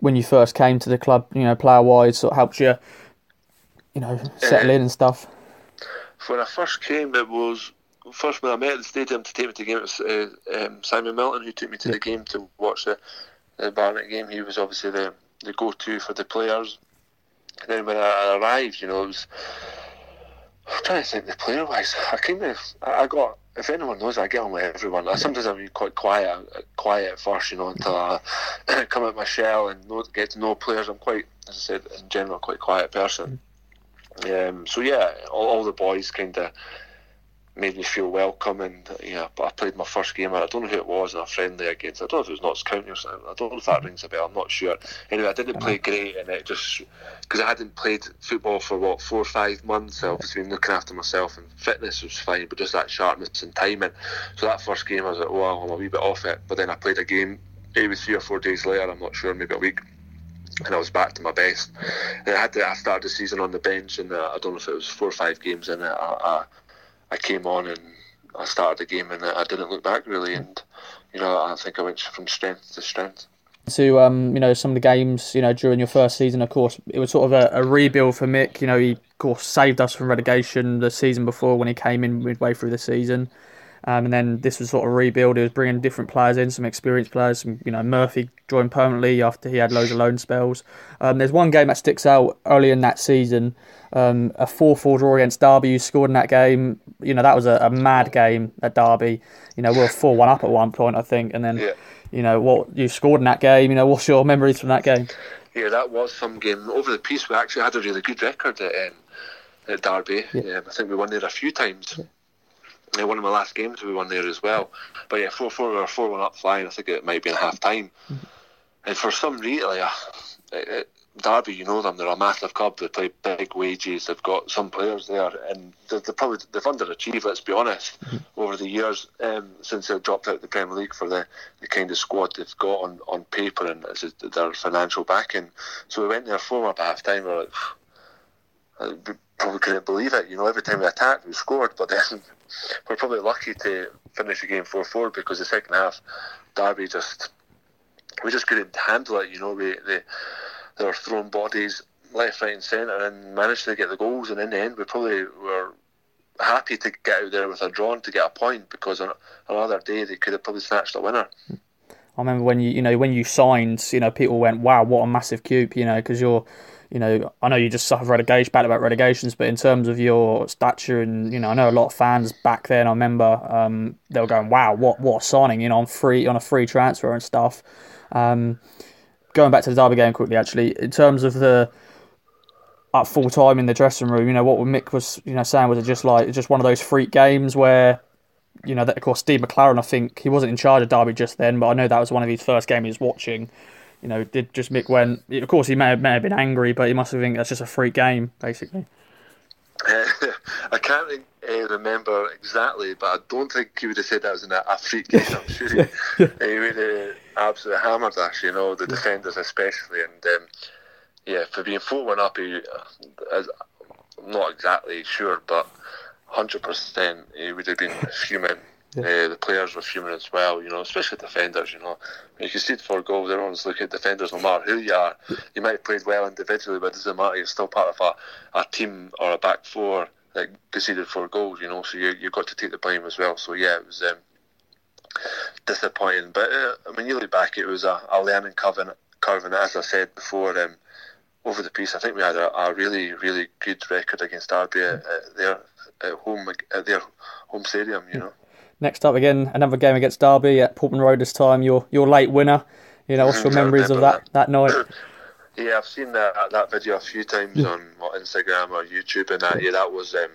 when you first came to the club, you know, player wise, sort of helped you, you know, settle uh, in and stuff? When I first came, it was first when I met at the stadium to take me to the game. It was uh, um, Simon Milton who took me to yeah. the game to watch the, the Barnet game. He was obviously the, the go to for the players. And then when I arrived, you know, it was. I'm trying to think the player wise. I kind of I got if anyone knows, I get on with everyone. I, sometimes I'm quite quiet, quiet at first, you know, until I come out my shell and know, get to know players. I'm quite, as I said, in general, quite a quiet person. Um, so yeah, all, all the boys kind of made me feel welcome. And yeah, but I played my first game. I don't know who it was, and a friendly against. I don't know if it was Notts County or something. I don't know if that rings a bell. I'm not sure. Anyway, I didn't play great, and it just because I hadn't played football for what four or five months. I obviously been looking after myself, and fitness was fine, but just that sharpness and timing. So that first game, I was like, well, I'm a wee bit off it. But then I played a game. Maybe three or four days later, I'm not sure, maybe a week and I was back to my best. And I had to, I started the season on the bench, and uh, I don't know if it was four or five games in it. I, I, I came on and I started the game and I didn't look back really, and you know I think I went from strength to strength. To um, you know some of the games, you know during your first season, of course, it was sort of a, a rebuild for Mick. You know he of course saved us from relegation the season before when he came in midway through the season. Um, and then this was sort of rebuild. He was bringing different players in, some experienced players. Some, you know, Murphy joined permanently after he had loads of loan spells. Um, there's one game that sticks out early in that season um, a 4 4 draw against Derby, you scored in that game. You know, that was a, a mad game at Derby. You know, we were 4 1 up at one point, I think. And then, yeah. you know, what you scored in that game. You know, what's your memories from that game? Yeah, that was some game. Over the piece, we actually had a really good record at, um, at Derby. Yeah. Um, I think we won there a few times. Yeah. One of my last games, we won there as well. But yeah, 4 4 or 4 1 up flying. I think it might be in half time. Mm-hmm. And for some reason, like, uh, Derby, you know them. They're a massive club. They play big wages. They've got some players there, and they're, they're probably they've underachieved. Let's be honest. Mm-hmm. Over the years, um, since they've dropped out of the Premier League for the, the kind of squad they've got on, on paper and their financial backing. So we went there four up at half time. We're like, we probably couldn't believe it. You know, every time we attacked, we scored, but then we're probably lucky to finish the game four four because the second half, Derby just we just couldn't handle it. You know, we they they were throwing bodies left, right, and centre and managed to get the goals. And in the end, we probably were happy to get out there with a draw to get a point because on another day they could have probably snatched a winner. I remember when you you know when you signed, you know people went, "Wow, what a massive cube!" You know because you're you know, I know you just suffered relegation, bad about relegations, but in terms of your stature and you know, I know a lot of fans back then. I remember um, they were going, "Wow, what what a signing!" You know, on free on a free transfer and stuff. Um, going back to the Derby game quickly, actually, in terms of the at full time in the dressing room, you know what Mick was, you know, saying was it just like just one of those freak games where, you know, that of course Steve McClaren, I think he wasn't in charge of Derby just then, but I know that was one of his first games he was watching. You know, did just Mick went? Of course, he may have, may have been angry, but he must have think that's just a freak game, basically. Uh, I can't uh, remember exactly, but I don't think he would have said that was a, a freak game. I'm sure he, he would have absolutely hammered us, you know, the defenders especially. And um, yeah, for being 4 1 up, he, uh, I'm not exactly sure, but 100% he would have been fuming. Yeah. Uh, the players were fuming as well, you know, especially defenders. You know, you can see for goals, everyone's looking at defenders. No matter who you are, you might have played well individually, but it doesn't matter. You're still part of a, a team or a back four that conceded four goals. You know, so you you got to take the blame as well. So yeah, it was um, disappointing. But uh, I mean, you look back, it was a, a learning curve, and, curve, and as I said before, um, over the piece, I think we had a, a really, really good record against Derby at, at their at home at their home stadium. You know. Next up again, another game against Derby at Portman Road this time. Your your late winner. You know, what's your memories of that, that, night? Yeah, I've seen that that video a few times yeah. on what, Instagram or YouTube, and that yeah, that was um,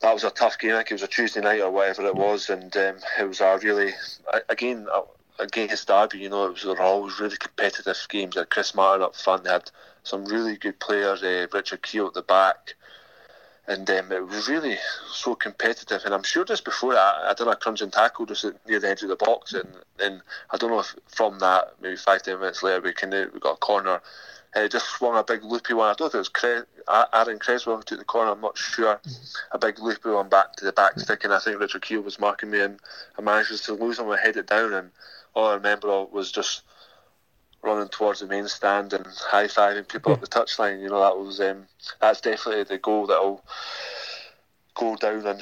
that was a tough game. I think it was a Tuesday night or whatever it was, and um, it was a really again. Against Derby, you know, it was were always really competitive games. They had Chris Martin up front. They had some really good players. Uh, Richard Keogh at the back and um, it was really so competitive. And I'm sure just before that, I done a crunching tackle just near the edge of the box, and then I don't know if from that maybe five ten minutes later we kind of we got a corner. And it just swung a big loopy one. I don't think it was Aaron Cresswell who took the corner. I'm not sure. Mm-hmm. A big loopy one back to the back mm-hmm. stick, and I think Richard Keogh was marking me, and I managed to lose him. I headed down, and all I remember was just running towards the main stand and high fiving people at the touchline. You know, that was um, that's definitely the goal that'll go down in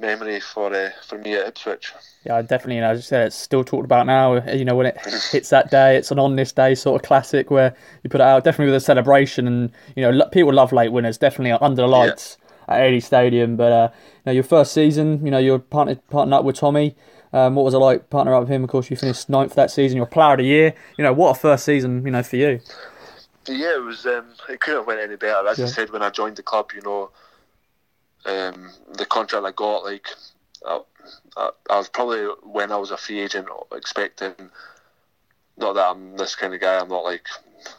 memory for uh, for me at Ipswich. Yeah, definitely. And as you said, it's still talked about now. You know, when it hits that day, it's an on this day sort of classic where you put it out. Definitely with a celebration, and you know, people love late winners. Definitely under the lights yeah. at Eddie Stadium. But uh, you know, your first season, you know, you're partnered partnered up with Tommy. Um, what was it like partner up with him? Of course, you finished ninth that season. You're player of the year. You know, what a first season, you know, for you. Yeah, it was. Um, it couldn't have went any better. As yeah. I said when I joined the club, you know, um, the contract I got, like, I, I, I, was probably when I was a free agent expecting. Not that I'm this kind of guy. I'm not like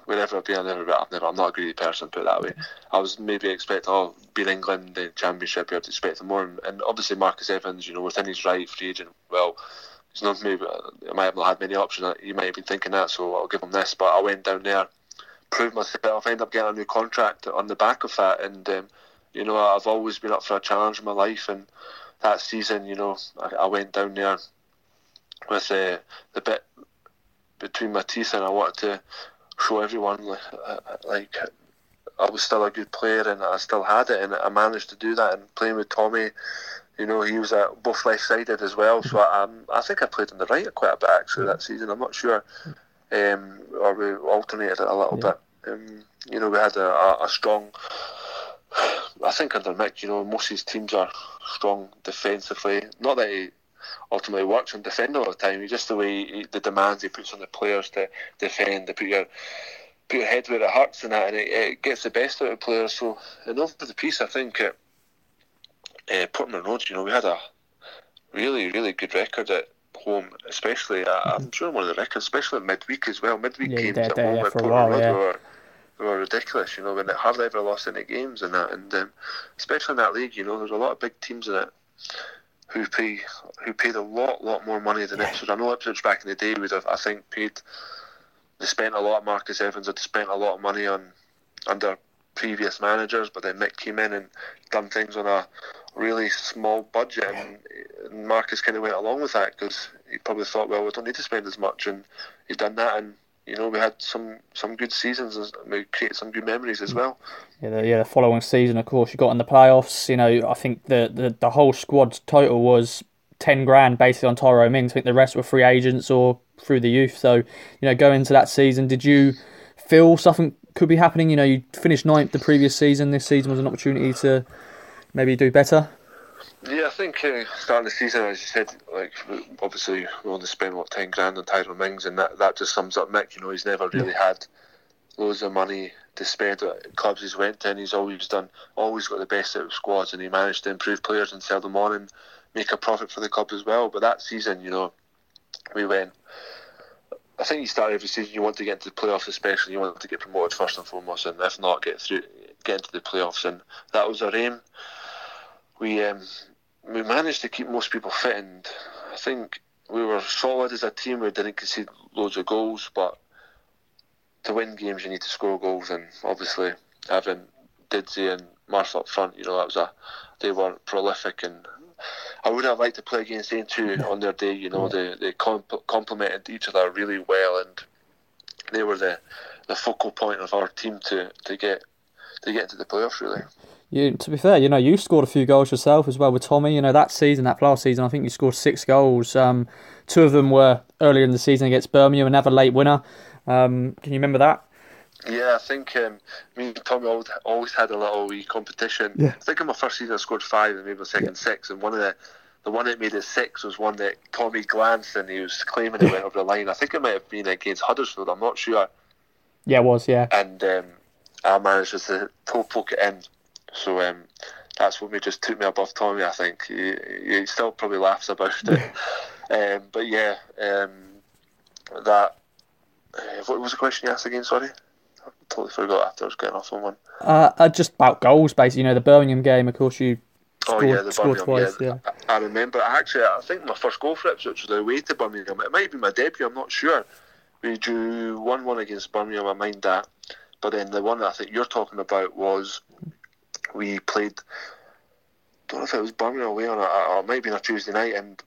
wherever I've been, I've never, I've never, I'm not a greedy person, put it that way. I was maybe expecting, oh, being England, the Championship, you have to expect more. And, and, obviously, Marcus Evans, you know, within his right, free agent, well, he's not maybe, I might have not had many options. You might have been thinking that, so I'll give him this. But I went down there, proved myself, I ended up getting a new contract on the back of that. And, um, you know, I've always been up for a challenge in my life. And that season, you know, I, I went down there with uh, the bit between my teeth and I wanted to show everyone like, uh, like I was still a good player and I still had it and I managed to do that and playing with Tommy you know he was uh, both left sided as well. So I, um, I think I played on the right quite a bit actually that season. I'm not sure um, or we alternated it a little yeah. bit. Um, you know we had a, a, a strong I think under Mick you know most of his teams are strong defensively. Not that he ultimately works on defend all the time. Just the way he, the demands he puts on the players to defend, to put your put your head where it hurts and that, and it, it gets the best out of players. So, and over the piece, I think at uh, Portman Road, you know, we had a really, really good record at home, especially. Uh, I'm sure one of the records, especially midweek as well. Midweek yeah, games at home yeah, at Portman Road yeah. were, were ridiculous. You know, when they hardly ever lost any games and that, and um, especially in that league, you know, there's a lot of big teams in it who pay who paid a lot lot more money than Ipswich. I know Ipswich back in the day would have I think paid they spent a lot. Marcus Evans had spent a lot of money on under previous managers, but then Mick came in and done things on a really small budget, and, and Marcus kind of went along with that because he probably thought, well, we don't need to spend as much, and he's done that, and you know, we had some, some good seasons and we created some good memories as well. Yeah, the, yeah, the following season, of course, you got in the playoffs. You know, I think the, the, the whole squad's total was 10 grand basically on Tyrone Mings. I think the rest were free agents or through the youth. So, you know, going into that season, did you feel something could be happening? You know, you finished ninth the previous season. This season was an opportunity to maybe do better. Yeah, I think uh, starting the season, as you said, like obviously we only spent what ten grand on Tyrone Mings, and that, that just sums up Mick. You know, he's never really had loads of money to spend at clubs he's went to, and he's always done, always got the best out of squads, and he managed to improve players and sell them on and make a profit for the club as well. But that season, you know, we went. I think you start every season. You want to get into the playoffs, especially. You want to get promoted first and foremost, and if not, get through, get into the playoffs. And that was our aim. We um, we managed to keep most people fit, and I think we were solid as a team. We didn't concede loads of goals, but to win games, you need to score goals, and obviously having Didzy and Murphy up front, you know, that was a they were prolific, and I would have liked to play against them too on their day. You know, they they comp- complemented each other really well, and they were the the focal point of our team to, to get to get into the playoffs really you, to be fair, you know, you scored a few goals yourself as well with Tommy. You know, that season, that last season, I think you scored six goals. Um, two of them were earlier in the season against Birmingham, another late winner. Um, can you remember that? Yeah, I think um, me and Tommy always, always had a little wee competition. Yeah. I think in my first season I scored five and maybe my second yeah. six, and one of the the one that made it six was one that Tommy glanced and he was claiming it went over the line. I think it might have been against Huddersfield. I'm not sure. Yeah, it was. Yeah. And um, I managed to toe poke it in so um, that's what me just took me above Tommy. I think he, he still probably laughs about it. um, but yeah, um, that. Uh, what was the question you asked again? Sorry, I totally forgot after I was getting off on one. Uh, uh, just about goals, basically. You know, the Birmingham game, of course, you scored, oh yeah, the Birmingham. twice. Yeah. yeah. I, I remember. Actually, I think my first goal for Ipswich was away to Birmingham. It might be my debut. I'm not sure. We drew one-one against Birmingham. I mind that. But then the one that I think you're talking about was we played. Don't know if it was Birmingham away on a, or it might have been a Tuesday night, and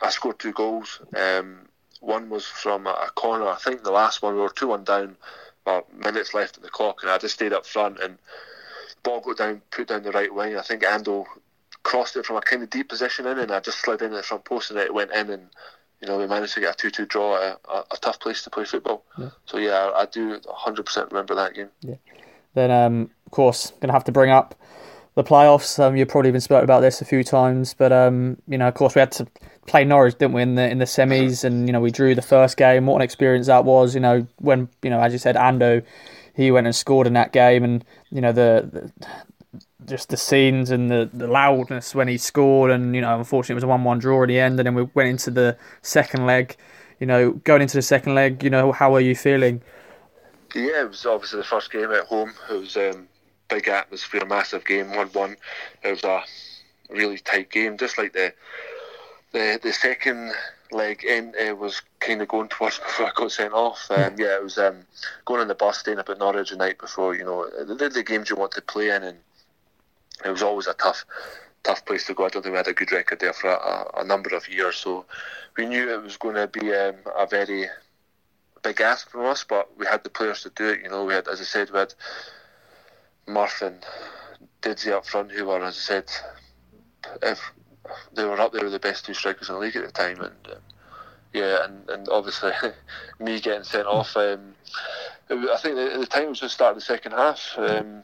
I scored two goals. Um, one was from a corner. I think the last one we were two one down, about minutes left at the clock, and I just stayed up front and ball got down, put down the right wing. I think Ando crossed it from a kind of deep position in, and I just slid in at the front post, and it went in, and you know we managed to get a two-two draw at a, a, tough place to play football. Yeah. So yeah, I, I do 100% remember that game. Yeah. Then um, course gonna have to bring up the playoffs. Um, you've probably been spoken about this a few times, but um, you know, of course, we had to play Norwich, didn't we, in the in the semis, and you know, we drew the first game. What an experience that was! You know, when you know, as you said, Ando, he went and scored in that game, and you know, the, the just the scenes and the, the loudness when he scored, and you know, unfortunately, it was a one-one draw in the end, and then we went into the second leg. You know, going into the second leg, you know, how are you feeling? Yeah, it was obviously the first game at home. It was um, big atmosphere, massive game, one-one. It was a really tight game, just like the the the second leg in uh, was kind of going towards before I got sent off. Um, yeah, it was um, going on the bus, staying up at Norwich the night before. You know, the, the games you want to play in, and it was always a tough, tough place to go. I don't think we had a good record there for a, a number of years, so we knew it was going to be um, a very big ask from us, but we had the players to do it. You know, we had, as I said, we had Murph and Didzy up front, who were, as I said, if they were up there with the best two strikers in the league at the time, and um, yeah, and, and obviously me getting sent off. Um, I think at the time it was just start of the second half. Um,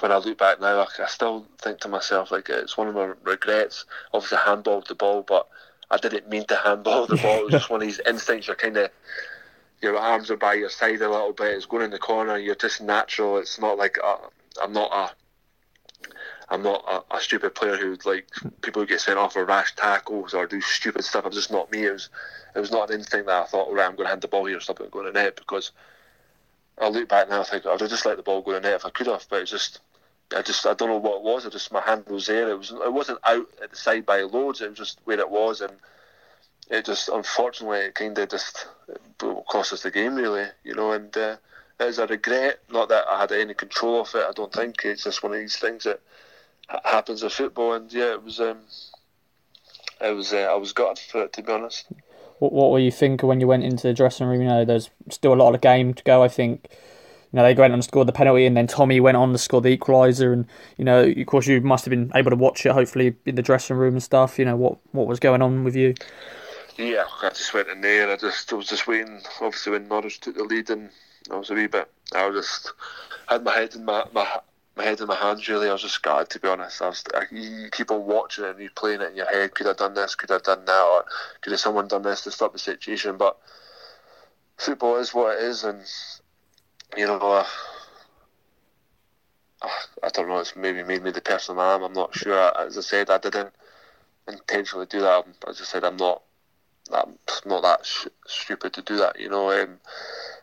when I look back now, I, I, still think to myself like it's one of my regrets. Obviously, handballed the ball, but I didn't mean to handball the ball. It was just one of these instincts. You're kind of your arms are by your side a little bit. It's going in the corner. You're just natural. It's not like i I'm not a I'm not a, a, stupid player who like people who get sent off for rash tackles or do stupid stuff. I'm just not me. It was it was not an instinct that I thought, right, I'm going to hand the ball here or something going to net because I look back now, I think I'd have just let the ball go to net if I could have, but it's just I just I don't know what it was. I just my hand was there. It was it wasn't out at the side by loads. It was just where it was, and it just unfortunately it kind of just cost us the game really, you know. And uh, it is a regret. Not that I had any control of it. I don't think it's just one of these things that happens in football. And yeah, it was. Um, it was. Uh, I was gutted for it to be honest. What What were you thinking when you went into the dressing room? You know, there's still a lot of game to go. I think. You know, they went on and scored the penalty, and then Tommy went on to score the equaliser. And you know, of course, you must have been able to watch it, hopefully, in the dressing room and stuff. You know, what what was going on with you? Yeah, I just went in there. I just I was just waiting. Obviously, when Norwich took the lead, and I was a wee bit. I was just had my head in my my my head in my hands. Really, I was just scared to be honest. I was. I, you keep on watching it and you playing it in your head. Could I have done this? Could I have done that? Or could have someone done this to stop the situation? But football is what it is, and you know. Uh, I don't know. It's maybe made me the person I am. I'm not sure. As I said, I didn't intentionally do that. I just said, I'm not. I'm not that sh- stupid to do that. You know, um,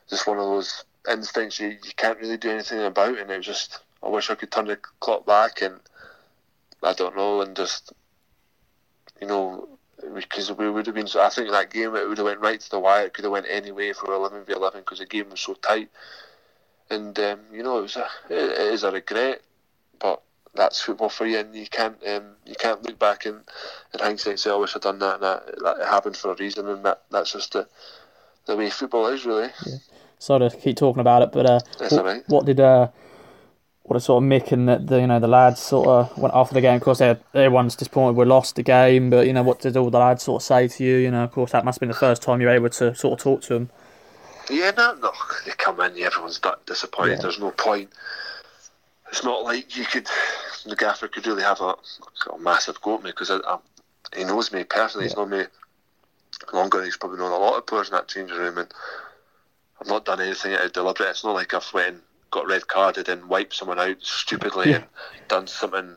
just one of those instincts you, you can't really do anything about, and it was just I wish I could turn the clock back and I don't know and just you know because we would have been. I think that game it would have went right to the wire. It could have went any way for eleven v eleven because the game was so tight. And um, you know it was a it is a regret, that's football for you, and you can't um, you can't look back in, in hindsight and say, "I wish I'd done that." And that, that it happened for a reason, and that that's just the the way football is, really. Yeah. Sorry to keep talking about it, but uh, what, right. what, did uh, what a sort of Mick and the, the, you know the lads sort of went after the game. Of course, everyone's disappointed we lost the game, but you know what did all the lads sort of say to you? You know, of course, that must have been the first time you were able to sort of talk to them. Yeah, no, no, they come in, everyone's disappointed. Yeah. There's no point. It's not like you could, the gaffer could really have a, a massive go at me because he knows me personally. Yeah. He's known me longer. He's probably known a lot of players in that changing room, and I've not done anything out of deliberate. It's not like I've went got red carded and wiped someone out stupidly yeah. and done something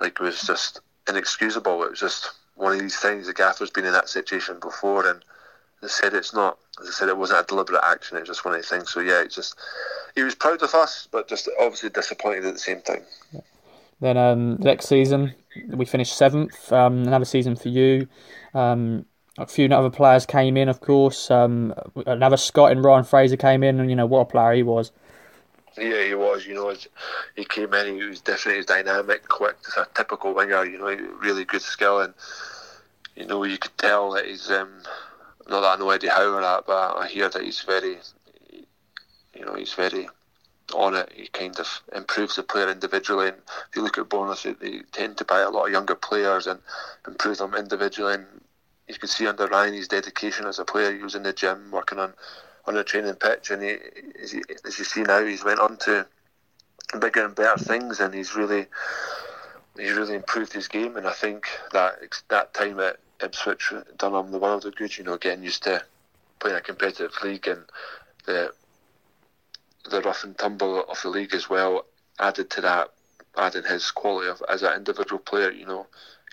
like it was just inexcusable. It was just one of these things. The gaffer's been in that situation before, and they said it's not. As I said, it wasn't a deliberate action. It was just one of the things. So yeah, it's just he was proud of us, but just obviously disappointed at the same time. Then um, next season we finished seventh. Um, another season for you. Um, a few other players came in, of course. Um, another Scot and Ryan Fraser came in, and you know what a player he was. Yeah, he was. You know, he came in. He was different. He was dynamic, quick. Just a typical winger. You know, really good skill, and you know you could tell that he's. Um, not that I know Eddie Howe or that, but I hear that he's very. You know, he's very on it. He kind of improves the player individually. And if you look at Bournemouth, they tend to buy a lot of younger players and improve them individually. And you can see under Ryan his dedication as a player. He was in the gym working on on the training pitch, and he, as, you, as you see now, he's went on to bigger and better things, and he's really he's really improved his game. And I think that that time at Ipswich done him the world of good. You know, getting used to playing a competitive league and the the rough and tumble of the league as well added to that, adding his quality of, as an individual player. You know,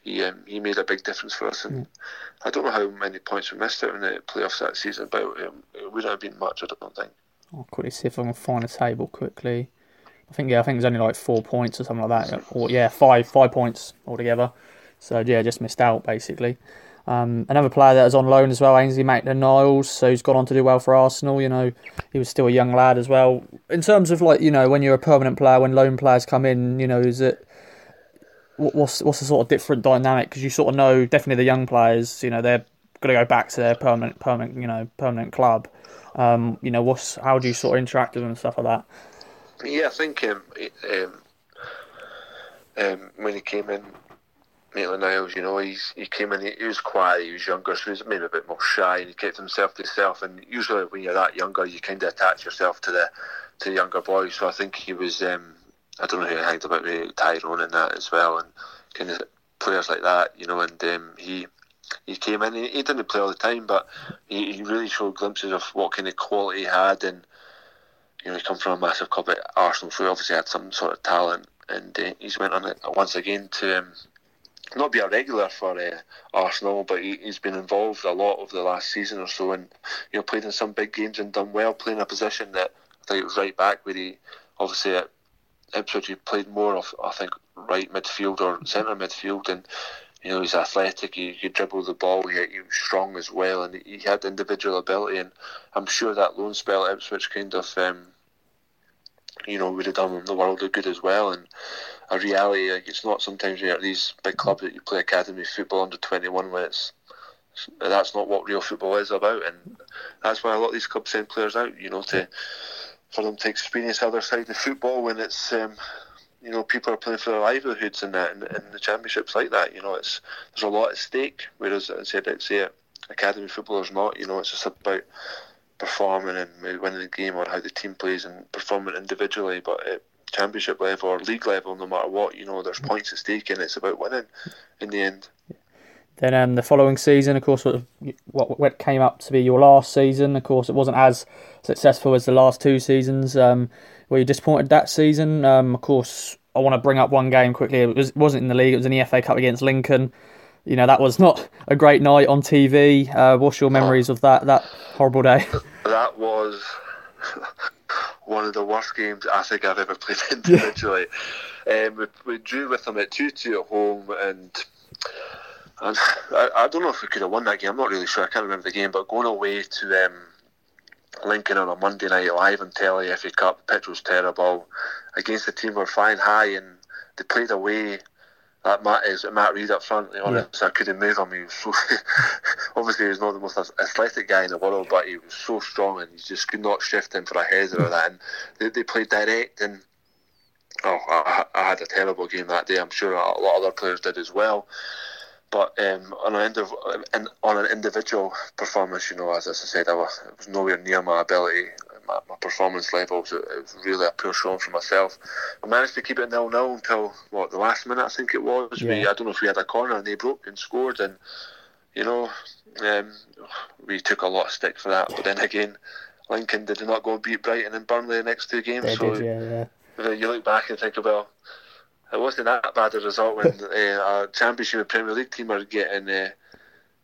he um, he made a big difference for us. And mm. I don't know how many points we missed out in the playoffs that season, but um, it wouldn't have been much. I don't think. I'll quickly see if I can find a table quickly. I think yeah, I think it's only like four points or something like that. Or yeah, five five points altogether. So yeah, just missed out basically. Um, another player that was on loan as well, Ainsley Maitland-Niles, so he's gone on to do well for Arsenal. You know, he was still a young lad as well. In terms of like, you know, when you're a permanent player, when loan players come in, you know, is it what's what's the sort of different dynamic? Because you sort of know definitely the young players, you know, they're going to go back to their permanent, permanent, you know, permanent club. Um, you know, what's how do you sort of interact with them and stuff like that? Yeah, I think um, um, um, when he came in, Maitland Niles, you know, he's, he came in, he, was quiet, he was younger, so he was maybe a bit more shy, and he kept himself to himself. And usually, when you're that younger, you kind of attach yourself to the to the younger boys. So I think he was, um, I don't know who he hanged about me, Tyrone and that as well, and kind of players like that, you know. And um, he he came in, he, he, didn't play all the time, but he, he really showed glimpses of what kind of quality he had, and you know, he come from a massive club at Arsenal, so he obviously had some sort of talent, and uh, he's went on it once again to. Um, not be a regular for uh, Arsenal, but he, has been involved a lot over the last season or so, and you know played in some big games and done well, playing a position that I think it was right back where he obviously at Ipswich he played more of I think right midfield or centre midfield, and you know he's athletic, he could dribble the ball, he, he was strong as well, and he had individual ability, and I'm sure that loan spell at Ipswich kind of um, you know would have done him the world of good as well, and a reality. Like it's not sometimes you're at these big clubs that you play academy football under twenty one when it's that's not what real football is about, and that's why a lot of these clubs send players out. You know, to for them to experience the other side of football when it's um, you know people are playing for their livelihoods and that, and, and the championships like that. You know, it's there's a lot at stake. Whereas I said, I'd say academy footballers not. You know, it's just about performing and winning the game or how the team plays and performing individually, but. It, championship level or league level, no matter what, you know, there's points at stake and it's about winning in the end. Then um, the following season, of course, what, what came up to be your last season, of course, it wasn't as successful as the last two seasons. Um, were you disappointed that season? Um, of course, I want to bring up one game quickly. It was, wasn't in the league; it was in the FA Cup against Lincoln. You know that was not a great night on TV. Uh, what's your memories of that that horrible day? That was one of the worst games I think I've ever played individually. Yeah. Um, we, we, drew with them at 2 2 at home, and, and I, I, don't know if we could have won that game. I'm not really sure. I can't remember the game, but going away to um, Lincoln on a Monday night live on telly, FA Cup, the pitch was terrible against the team were flying high, and they played away that Matt is Matt Rhead up front. Be honest, yeah. I couldn't move him. He was so obviously he's not the most athletic guy in the world, but he was so strong, and he just could not shift him for a header or that. And they, they played direct, and oh, I, I, had a terrible game that day. I'm sure a lot of other players did as well. But um, on an indiv- on an individual performance, you know, as I said, I was, I was nowhere near my ability my, my performance levels. It, it, was really a poor showing for myself. I managed to keep it nil nil until what the last minute I think it was. Yeah. We I don't know if we had a corner and they broke and scored and you know um, we took a lot of stick for that. But then again, Lincoln did not go beat Brighton and Burnley the next two games. They so did, yeah, yeah. you look back and think, about it wasn't that bad a result when uh, a Championship Premier League team are getting. Uh,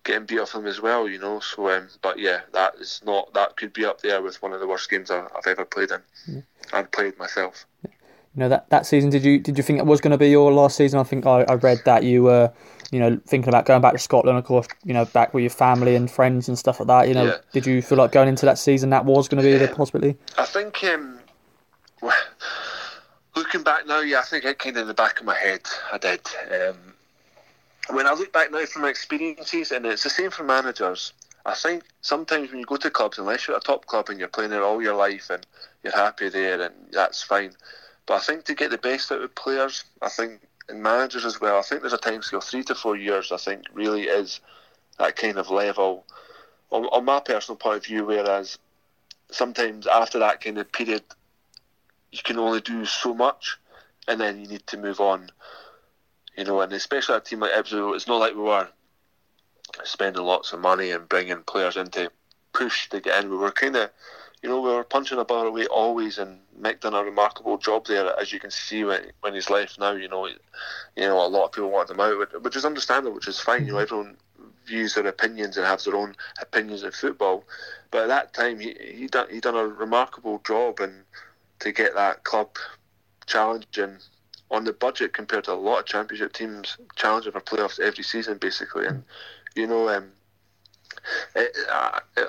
getting beat off them as well, you know. So, um, but yeah, that is not that could be up there with one of the worst games I've, I've ever played in. Yeah. I've played myself. You know that that season, did you did you think it was going to be your last season? I think I, I read that you were, you know, thinking about going back to Scotland, of course, you know, back with your family and friends and stuff like that. You know, yeah. did you feel like going into that season that was going to be yeah. the possibility? I think, um, looking back now, yeah, I think it kind of in the back of my head, I did. Um, when I look back now from my experiences, and it's the same for managers, I think sometimes when you go to clubs, unless you're a top club and you're playing there all your life and you're happy there, and that's fine. But I think to get the best out of players, I think, and managers as well, I think there's a time scale, three to four years, I think, really is that kind of level. On, on my personal point of view, whereas sometimes after that kind of period, you can only do so much and then you need to move on you know, and especially a team like Ipswich, it's not like we were spending lots of money and bringing players in to push to get in. We were kind of, you know, we were punching above our weight always, and Mick done a remarkable job there, as you can see when when he's left now. You know, you know, a lot of people want him out, which is understandable, which is fine. You know, everyone views their opinions and has their own opinions in football. But at that time, he he done he done a remarkable job and to get that club challenging on the budget compared to a lot of championship teams challenging for playoffs every season, basically. And you know, um, it, I, it,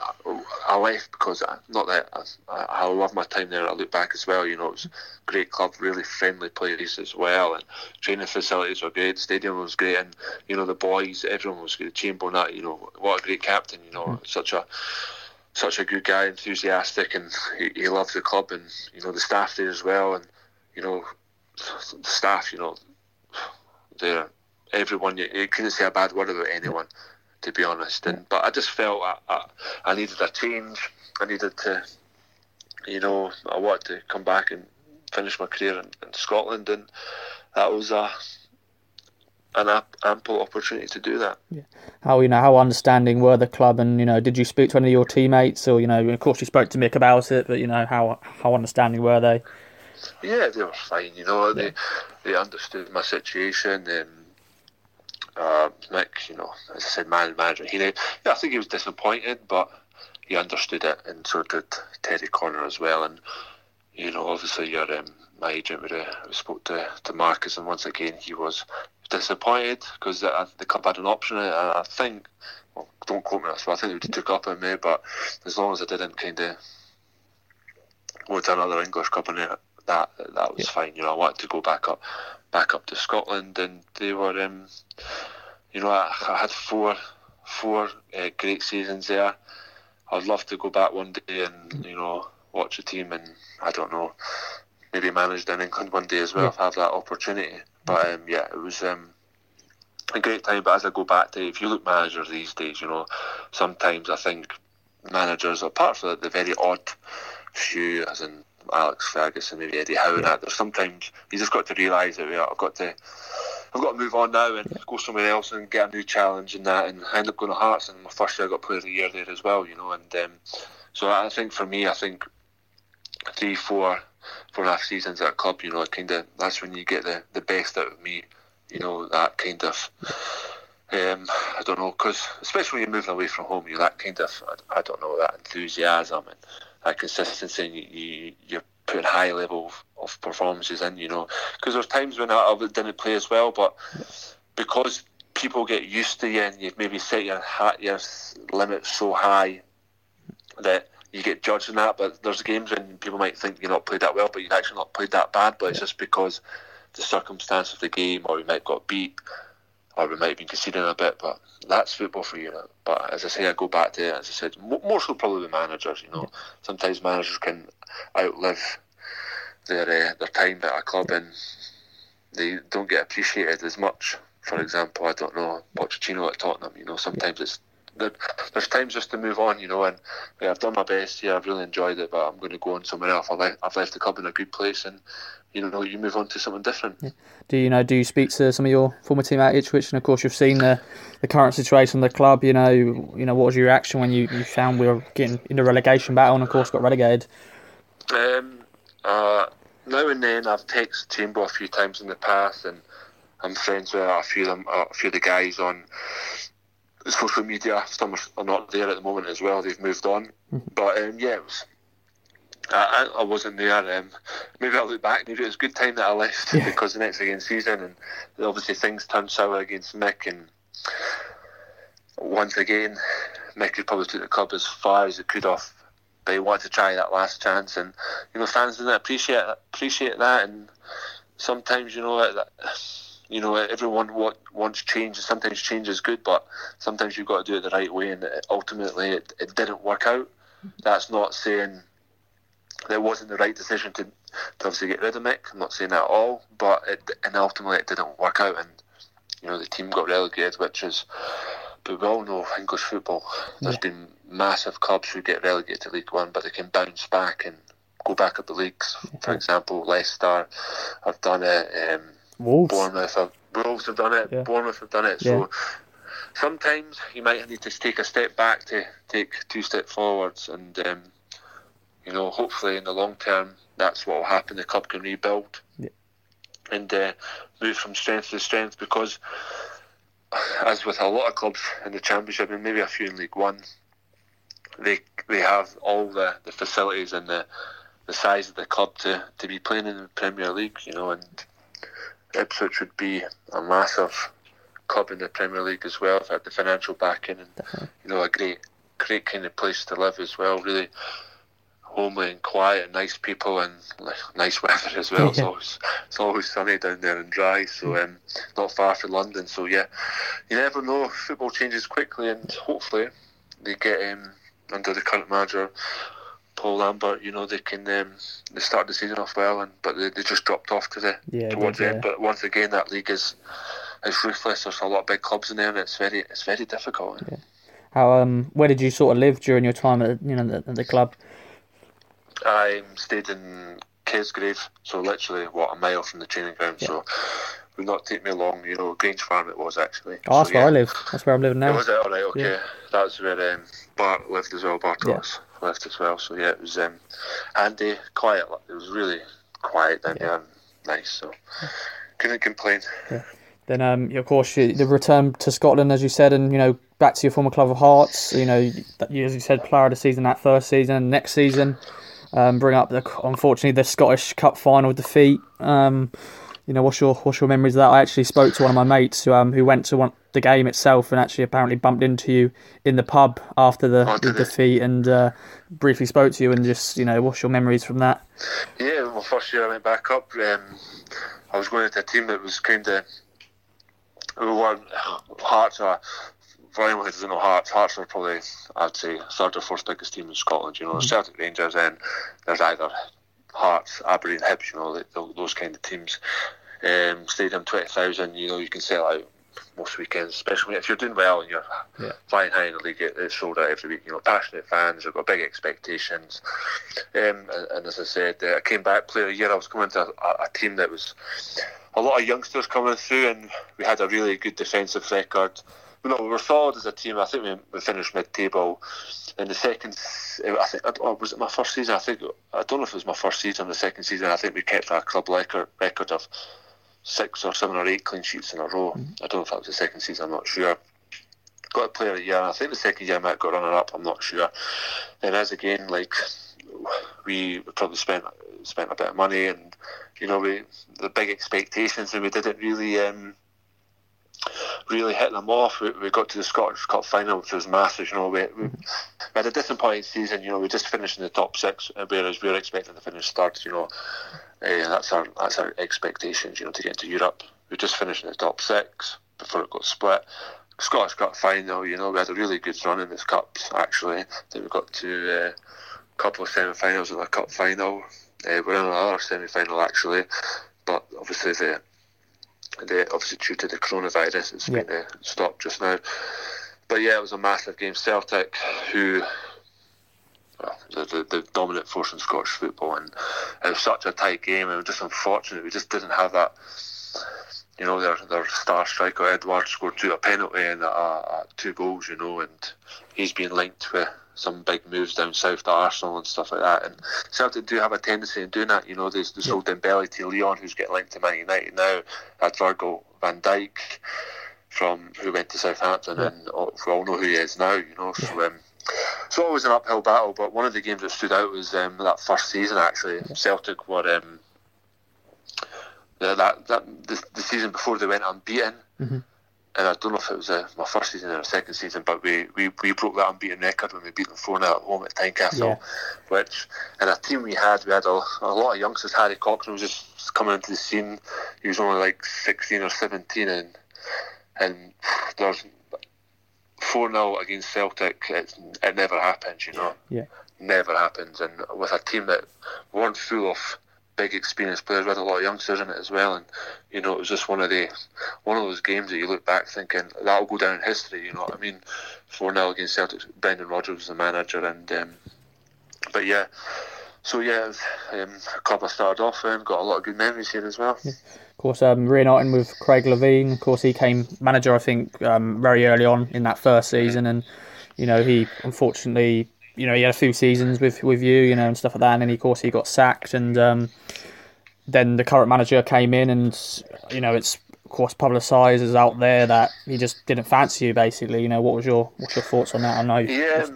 I left because I, not that I, I, love my time there. I look back as well. You know, it was a great club, really friendly players as well, and training facilities were great. Stadium was great, and you know the boys, everyone was great. Chamberlain, you know, what a great captain. You know, mm. such a such a good guy, enthusiastic, and he, he loves the club, and you know the staff there as well, and you know staff, you know, there, everyone, you, you, couldn't say a bad word about anyone, to be honest. And but I just felt I, I, I needed a change. I needed to, you know, I wanted to come back and finish my career in, in Scotland, and that was a an ample opportunity to do that. Yeah. How you know how understanding were the club, and you know, did you speak to any of your teammates, or you know, of course you spoke to Mick about it, but you know, how how understanding were they? Yeah, they were fine. You know, yeah. they they understood my situation. And uh, Mick, you know, as I said, man manager, he, yeah, I think he was disappointed, but he understood it, and so did Terry Connor as well. And you know, obviously, your um, my agent would have spoke to to Marcus, and once again, he was disappointed because the, the club had an option. And I think, well, don't quote me on this, but I think they would have took up on me. But as long as I didn't kind of go to another English club and that that was yeah. fine. You know, I wanted to go back up, back up to Scotland, and they were, um, you know, I, I, had four, four uh, great seasons there. I'd love to go back one day and you know watch a team and I don't know, maybe manage in England one day as well yeah. if I have that opportunity. But um, yeah, it was um, a great time. But as I go back to, if you look managers these days, you know, sometimes I think managers, apart from the very odd few, as in Alex Ferguson, maybe Eddie Howe. Yeah. There's sometimes you just got to realise that I've got to, I've got to move on now and yeah. go somewhere else and get a new challenge and that. And I end up going to Hearts, and my first year I got Player of the Year there as well, you know. And um, so I think for me, I think three, four, four and a half seasons at a club, you know, kind of that's when you get the the best out of me, you know, that kind of. Um, I don't know, because especially when you're moving away from home, you that kind of, I, I don't know, that enthusiasm and that consistency and you, you, you're putting high level of, of performances in, you know. Because there's times when I, I didn't play as well, but because people get used to you and you've maybe set your, your limit so high that you get judged on that. But there's games when people might think you're not played that well, but you've actually not played that bad. But it's just because the circumstance of the game, or you might have got beat, or we might have been conceding a bit, but that's football for you. But as I say, I go back to as I said, more so probably the managers. You know, sometimes managers can outlive their uh, their time at a club and they don't get appreciated as much. For example, I don't know Pochettino at Tottenham. You know, sometimes it's there's times just to move on, you know, and yeah, I've done my best here. I've really enjoyed it, but I'm going to go on somewhere else. I've left, I've left the club in a good place, and you know, you move on to something different. Yeah. Do you know? Do you speak to some of your former team at Ipswich? And of course, you've seen the, the current situation of the club. You know, you know, what was your reaction when you, you found we were getting in the relegation battle, and of course, got relegated? Um, uh, now and then, I've texted Chamber a few times in the past, and I'm friends with a few of them, a few of the guys on social media. Some are not there at the moment as well. They've moved on. Mm-hmm. But um, yeah, it was. I, I wasn't there. Um, maybe I'll look back. Maybe it was a good time that I left yeah. because the next again season, and obviously things turned sour against Mick, and once again, Mick had probably took the club as far as it could have, but he wanted to try that last chance, and you know fans didn't appreciate appreciate that, and sometimes you know that you know, everyone wants change. Sometimes change is good, but sometimes you've got to do it the right way. And ultimately, it, it didn't work out. That's not saying that wasn't the right decision to, to obviously get rid of Mick. I'm not saying that at all, but it, and ultimately it didn't work out. And you know, the team got relegated, which is, but we all know English football. There's yeah. been massive clubs who get relegated to League One, but they can bounce back and go back up the leagues. For example, Leicester have done it. Um, Wolves. Bournemouth have, Wolves have done it. Yeah. Bournemouth have done it. Yeah. So sometimes you might need to take a step back to take two steps forwards, and um, you know, hopefully in the long term, that's what will happen. The club can rebuild yeah. and uh, move from strength to strength because, as with a lot of clubs in the Championship and maybe a few in League One, they they have all the, the facilities and the the size of the club to, to be playing in the Premier League, you know, and Ipswich would be a massive club in the Premier League as well. If had the financial backing and Definitely. you know a great, great kind of place to live as well. Really homely and quiet, and nice people and nice weather as well. Yeah. It's always it's always sunny down there and dry. So mm. um, not far from London. So yeah, you never know. Football changes quickly, and hopefully they get um, under the current manager Paul Lambert, you know, they can um, they start the season off well, and but they, they just dropped off to the yeah, towards the end. But once again, that league is is ruthless. There's a lot of big clubs in there, and it's very it's very difficult. Yeah. How um where did you sort of live during your time at you know the, the club? I stayed in Kesgrave, so literally what a mile from the training ground. Yeah. So it would not take me long. You know, Grange Farm it was actually. Oh, that's so, where yeah. I live. That's where I'm living now. Was it all right? Okay, yeah. that's where um, Bart lived as well. Bart yeah left as well. So yeah, it was um, handy, quiet. It was really quiet down yeah. there, and nice. So couldn't complain. Yeah. Then, um, of course, you, the return to Scotland, as you said, and you know, back to your former club of Hearts. You know, as you said, player of the season that first season, next season, um, bring up the unfortunately the Scottish Cup final defeat. Um, you know, what's your what's your memories of that? I actually spoke to one of my mates who um who went to one, the game itself and actually apparently bumped into you in the pub after the, oh, the defeat and uh, briefly spoke to you and just you know what's your memories from that? Yeah, well, first year I went back up. Um, I was going to a team that was kind of we were Hearts are for anyone who doesn't know Hearts, Hearts are probably I'd say third or fourth biggest team in Scotland. You know, mm-hmm. Celtic Rangers, and there's either Hearts, Aberdeen, Hibs, you know, those kind of teams. Um, stadium 20,000, you know, you can sell out most weekends, especially if you're doing well and you're yeah. flying high in the league, it's sold out every week. You know, passionate fans, have got big expectations. Um, and, and, as I said, uh, I came back, player year, I was coming to a, a, team that was a lot of youngsters coming through, and we had a really good defensive record. No, we were solid as a team. I think we, we finished mid-table. In the second, I think, or was it my first season? I think I don't know if it was my first season. The second season, I think we kept our club record record of six or seven or eight clean sheets in a row. Mm-hmm. I don't know if that was the second season. I'm not sure. Got a player of the year. I think the second year I might got runner up. I'm not sure. And as again, like we probably spent spent a bit of money, and you know we the big expectations, and we didn't really. Um, really hit them off. We, we, got to the Scottish Cup final, which was massive. You know, we, we, we, had a disappointing season. You know, we just finished in the top six, uh, whereas we were expecting to finish third. You know, uh, that's our that's our expectations. You know, to get into Europe, we just finished in the top six before it got split. Scottish Cup final. You know, we had a really good run in this cups. Actually, then we got to uh, a couple of semi-finals and a cup final. Uh, we're in another semi-final actually, but obviously the the, obviously due to the coronavirus, it's yeah. been uh, stopped just now. But yeah, it was a massive game. Celtic, who well, the, the, the, dominant force in Scottish football, and it was such a tight game. It was just unfortunate we just didn't have that. You know, their their star striker Edouard scored two a penalty and a, a, two goals. You know, and he's been linked with some big moves down south to Arsenal and stuff like that. And Celtic do have a tendency in doing that. You know, they, they sold Dembele to Lyon, who's getting linked to Man United now. Had Virgil van Dijk. from who went to Southampton, yeah. and we all know who he is now. You know, so. Um, so it was an uphill battle, but one of the games that stood out was um, that first season. Actually, Celtic were um, that that the, the, season before they went unbeaten. Mm-hmm and I don't know if it was a, uh, my first season or second season, but we, we, we broke that unbeaten record when we beat them 4 0 at home at Tynecastle. Yeah. Which, and a team we had, we had a, a lot of youngsters. Harry Cochrane was just coming into the scene. He was only like 16 or 17, and and there's 4 0 against Celtic. It, it never happens, you know. Yeah. Never happens. And with a team that weren't full of big experienced players. We had a lot of youngsters in it as well, and you know it was just one of the one of those games that you look back thinking that'll go down in history. You know what I mean? Four 0 against Celtic. Brendan Rodgers was the manager, and um, but yeah. So yeah, um, a club I started off and got a lot of good memories here as well. Yeah. Of course, um, reuniting with Craig Levein. Of course, he came manager. I think um, very early on in that first season, and you know he unfortunately you know, he had a few seasons with with you, you know, and stuff like that. And then, of course, he got sacked, and um, then the current manager came in, and you know, it's of course publicised as out there that he just didn't fancy you. Basically, you know, what was your what's your thoughts on that? I know. Yeah,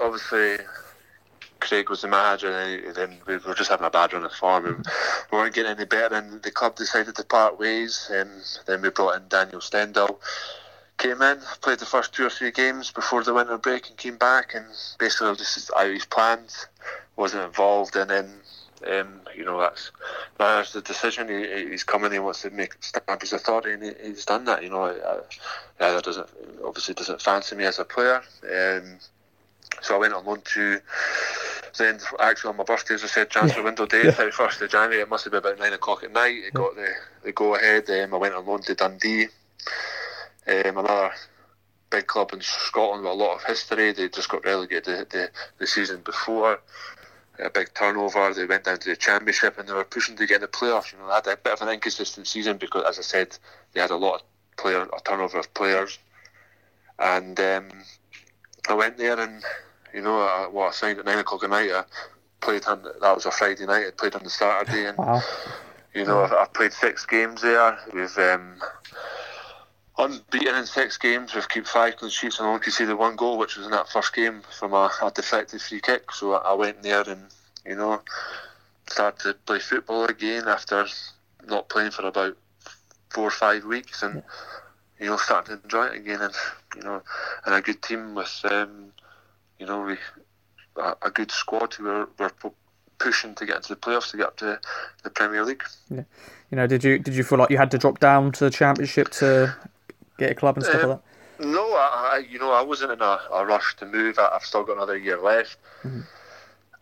obviously. Craig was the manager, and then we were just having a bad run of form, and we weren't getting any better. And the club decided to part ways, and then we brought in Daniel Stendel, came in, played the first two or three games before the winter break, and came back and basically just out his plans, wasn't involved, and then um, you know that's that's the decision. He, he's coming, he wants to make stamp his authority, and he, he's done that. You know, uh, that doesn't obviously doesn't fancy me as a player. Um, so I went on loan to then actually on my birthday, as I said, transfer yeah. window day, thirty first of January. It must have been about nine o'clock at night. It got the the go ahead. Um, I went on loan to Dundee. Um, another big club in Scotland with a lot of history. They just got relegated the, the, the season before. A big turnover. They went down to the championship and they were pushing to get in the playoffs. You know, they had a bit of an inconsistent season because, as I said, they had a lot of player, a turnover of players. And um, I went there and you know, I, well, I signed at nine o'clock at night. I played on that was a Friday night. I played on the Saturday, and wow. you know, I, I played six games there. We've um, unbeaten in six games. We've kept five clean sheets and only conceded one goal, which was in that first game from a, a deflected free kick. So I went there and you know started to play football again after not playing for about four or five weeks, and you know started to enjoy it again. And you know, and a good team with um, you know we a, a good squad who were, were pushing to get into the playoffs to get up to the Premier League. Yeah. You know, did you did you feel like you had to drop down to the Championship to get a club and stuff um, like that? No, I, I, you know I wasn't in a, a rush to move. I, have still got another year left. Mm-hmm.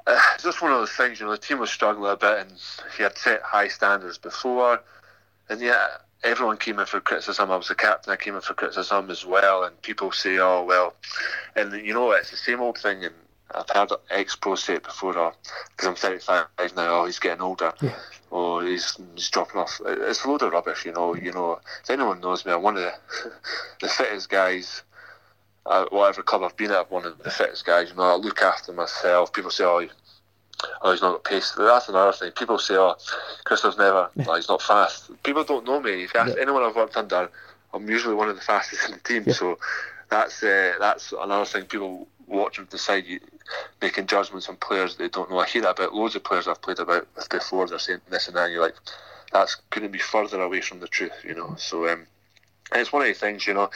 Uh, it's just one of those things. You know, the team was struggling a bit, and he had set high standards before, and yeah, everyone came in for criticism. I was the captain. I came in for criticism as well, and people say, "Oh well," and you know it's the same old thing. And I've had ex pro say it before, because I'm 35 now. Oh, he's getting older. Yeah or he's, he's dropping off. It's a load of rubbish, you know. You know, if anyone knows me, I'm one of the, the fittest guys. Uh, whatever club I've been at, I'm one of the fittest guys. You know, I look after myself. People say, "Oh, oh, he's not got pace." That's another thing. People say, "Oh, Christophe's never, yeah. he's not fast." People don't know me. If you ask yeah. anyone I've worked under, I'm usually one of the fastest in the team. Yeah. So that's uh, that's another thing. People watch and decide you, making judgments on players they don't know. I hear that about loads of players I've played about with before. They're saying this and that. And you're like, that's couldn't be further away from the truth, you know. So um, it's one of the things, you know.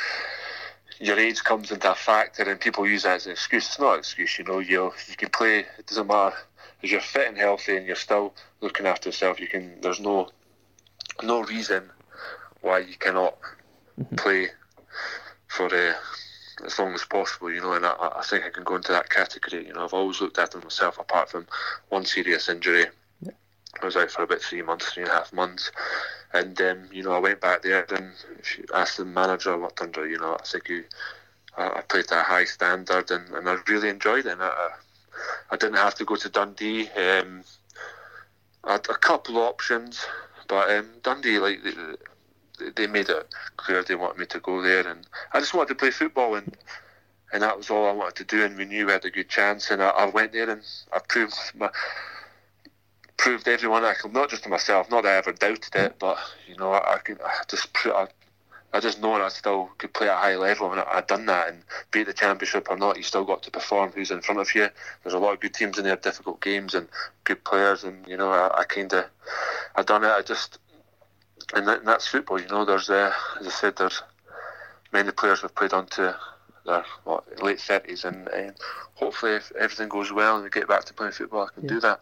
Your age comes into a factor, and people use that as an excuse. It's not an excuse, you know. You you can play. It doesn't matter if you're fit and healthy, and you're still looking after yourself. You can. There's no no reason why you cannot mm-hmm. play for uh, as long as possible, you know, and I, I, think I can go into that category. You know, I've always looked after myself apart from one serious injury. Yeah. I was out for about three months, three and a half months. And, um, you know, I went back there and asked the manager I worked under, you know, I think you, I, I played at a high standard and, and I really enjoyed it. And I, I didn't have to go to Dundee. Um, I had a couple of options, but um, Dundee, like, they made it clear they wanted me to go there, and I just wanted to play football, and and that was all I wanted to do. And we knew we had a good chance, and I, I went there and I proved my proved everyone I could, not just to myself, not that I ever doubted it, but you know I, I could I just I I just know I still could play at a high level, and I, I'd done that. And be it the championship or not, you still got to perform. Who's in front of you? There's a lot of good teams in there, difficult games, and good players. And you know, I, I kind of, I done it. I just, and, that, and that's football. You know, there's, uh, as I said, there's many players have played on to their what, late thirties, and uh, hopefully, if everything goes well and we get back to playing football, I can Yeah. do that.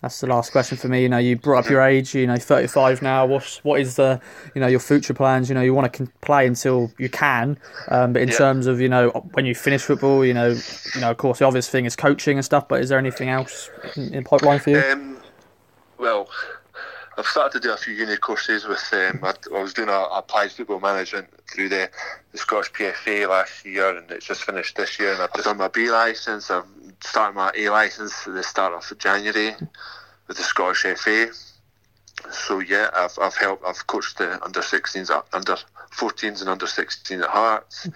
That's the last question for me. You know, you brought up your age. You know, 35 now. What's what is the you know your future plans? You know, you want to play until you can. Um, but in Yeah. terms of you know when you finish football, you know, you know, of course, the obvious thing is coaching and stuff. But is there anything else in, in pipeline for you? Um, well, I've started to do a few uni courses with. Um, I, I was doing a, applied football management through the, the Scottish PFA last year, and it's just finished this year. And I've done my B license. I'm starting my A license at the start of January with the Scottish FA. So yeah, I've I've helped. I've coached the under 16s, uh, under 14s, and under 16 at Hearts.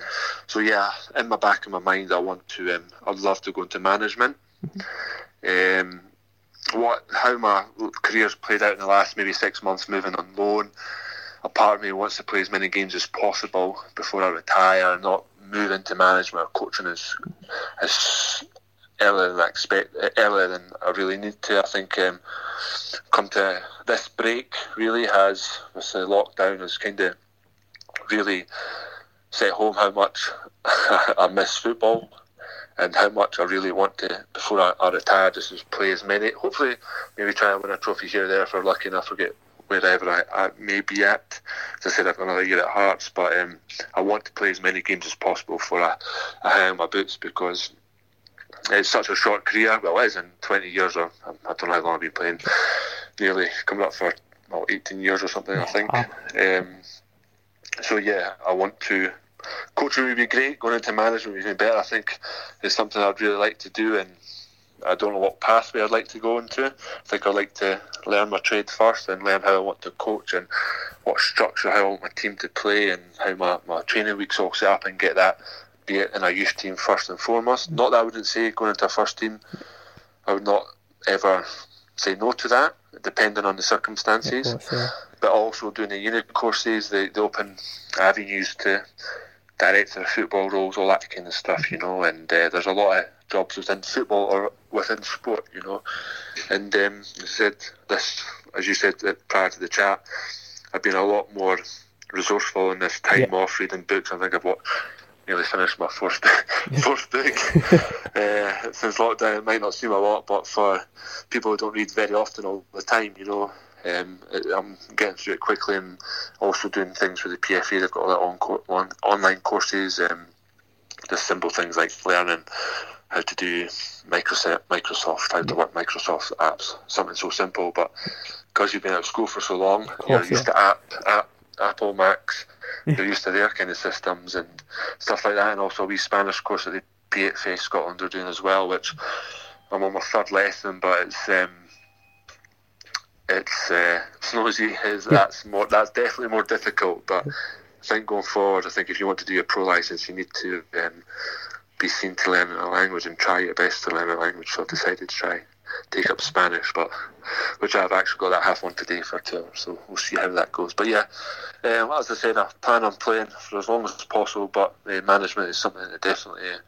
So yeah, in my back of my mind, I want to. Um, I'd love to go into management. Um, what how my career's played out in the last maybe six months, moving on loan. A part of me wants to play as many games as possible before I retire, and not move into management or coaching as as earlier than I expect, earlier than I really need to. I think um, come to this break really has with the lockdown has kind of really set home how much I miss football and how much I really want to before I, I retire just play as many. Hopefully maybe try and win a trophy here or there if we're lucky enough. To get wherever I, I may be at. As I said I've got another year at Hearts but um, I want to play as many games as possible before I, I hang my boots because it's such a short career. Well it is in 20 years or I don't know how long I've been playing. Nearly coming up for well, 18 years or something I think. Um, so yeah I want to coaching would be great. Going into management would be better. I think it's something I'd really like to do, and I don't know what pathway I'd like to go into. I think I'd like to learn my trade first and learn how I want to coach and what structure how I want my team to play and how my, my training weeks all set up and get that be it in a youth team first and foremost. Not that I wouldn't say going into a first team, I would not ever say no to that, depending on the circumstances course, yeah. but also doing the unit courses, the, the open avenues to director of football roles, all that kind of stuff, you know. And uh, there's a lot of jobs within football or within sport, you know. And um, as I said this, as you said uh, prior to the chat, I've been a lot more resourceful in this time Yeah. off reading books. I think I've what, nearly finished my first first book uh, since lockdown. It might not seem a lot, but for people who don't read very often all the time, you know, um, I'm getting through it quickly and also doing things with the PFA. They've got all their on, on online courses, um, just simple things like learning how to do Microsoft, Microsoft, how to work Microsoft apps. Something so simple, but because you've been out of school for so long, you're used to app, app, Apple Macs. You're used to their kind of systems and stuff like that, and also a wee Spanish course that the PFA Scotland are doing as well, which I'm on my third lesson, but it's um, it's uh, it's not as easy as that's more that's definitely more difficult. But I think going forward, I think if you want to do a pro license, you need to um, be seen to learn a language and try your best to learn a language. So I've decided to try take up Spanish, but which I've actually got that half one today for two hours. So we'll see how that goes. But yeah, um, as I said, I plan on playing for as long as possible. But uh, management is something that definitely uh,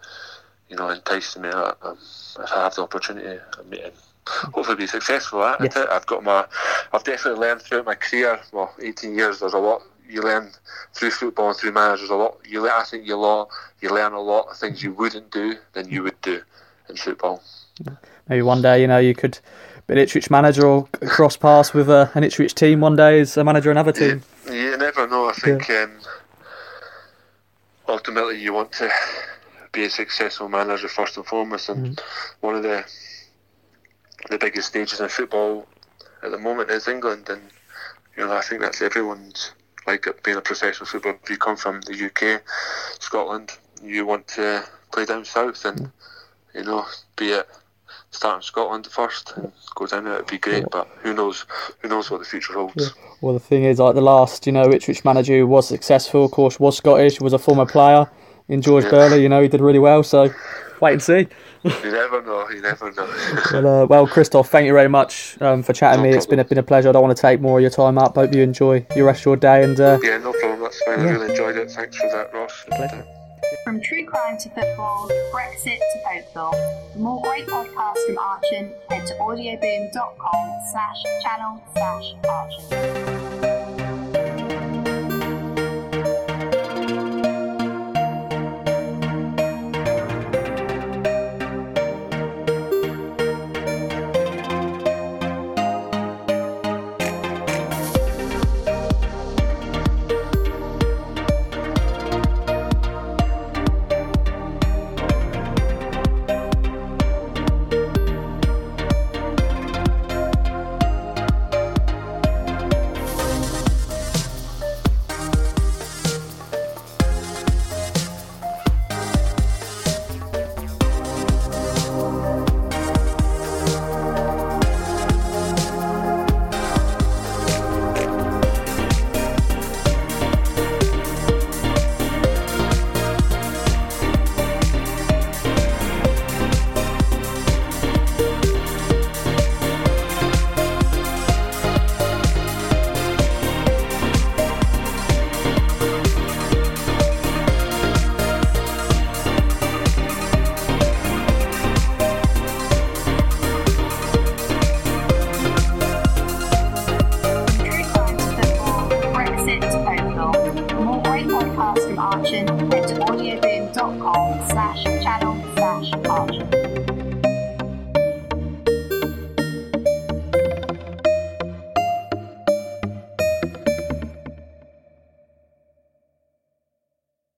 you know entices me. Uh, um, if I have the opportunity, I mean, hopefully be successful at Yes. it. I've got my, I've definitely learned throughout my career. Well, 18 years. There's a lot you learn through football and through managers. A lot you, I think you lot, you learn a lot of things you wouldn't do than you would do in football. Maybe one day, you know, you could be an Ipswich manager or cross paths with uh, an Ipswich team one day as a manager of another team. You never know. I think um, ultimately you want to be a successful manager first and foremost, and one of the the biggest stages in football at the moment is England, and you know I think that's everyone's like being a professional footballer. If you come from the UK, Scotland, you want to play down south, and you know be it start in Scotland first and go down there. It'd be great, but who knows? Who knows what the future holds? Well, the thing is, like the last, you know, Ipswich manager who was successful, of course, was Scottish, was a former player in George Yeah. Burley. You know, he did really well. So, wait and see. You never know. You never know. Well, uh, well, Christophe, thank you very much um, for chatting No me. It's been a, been a pleasure. I don't want to take more of your time up. Hope you enjoy your rest of your day and uh, Yeah, no problem. that's fine. Yeah. I really enjoyed it. Thanks for that, Ross. Pleasure. From true crime to football, Brexit to Oakville. For more great podcasts from Archon, head to audioboom.com slash channel slash Archon.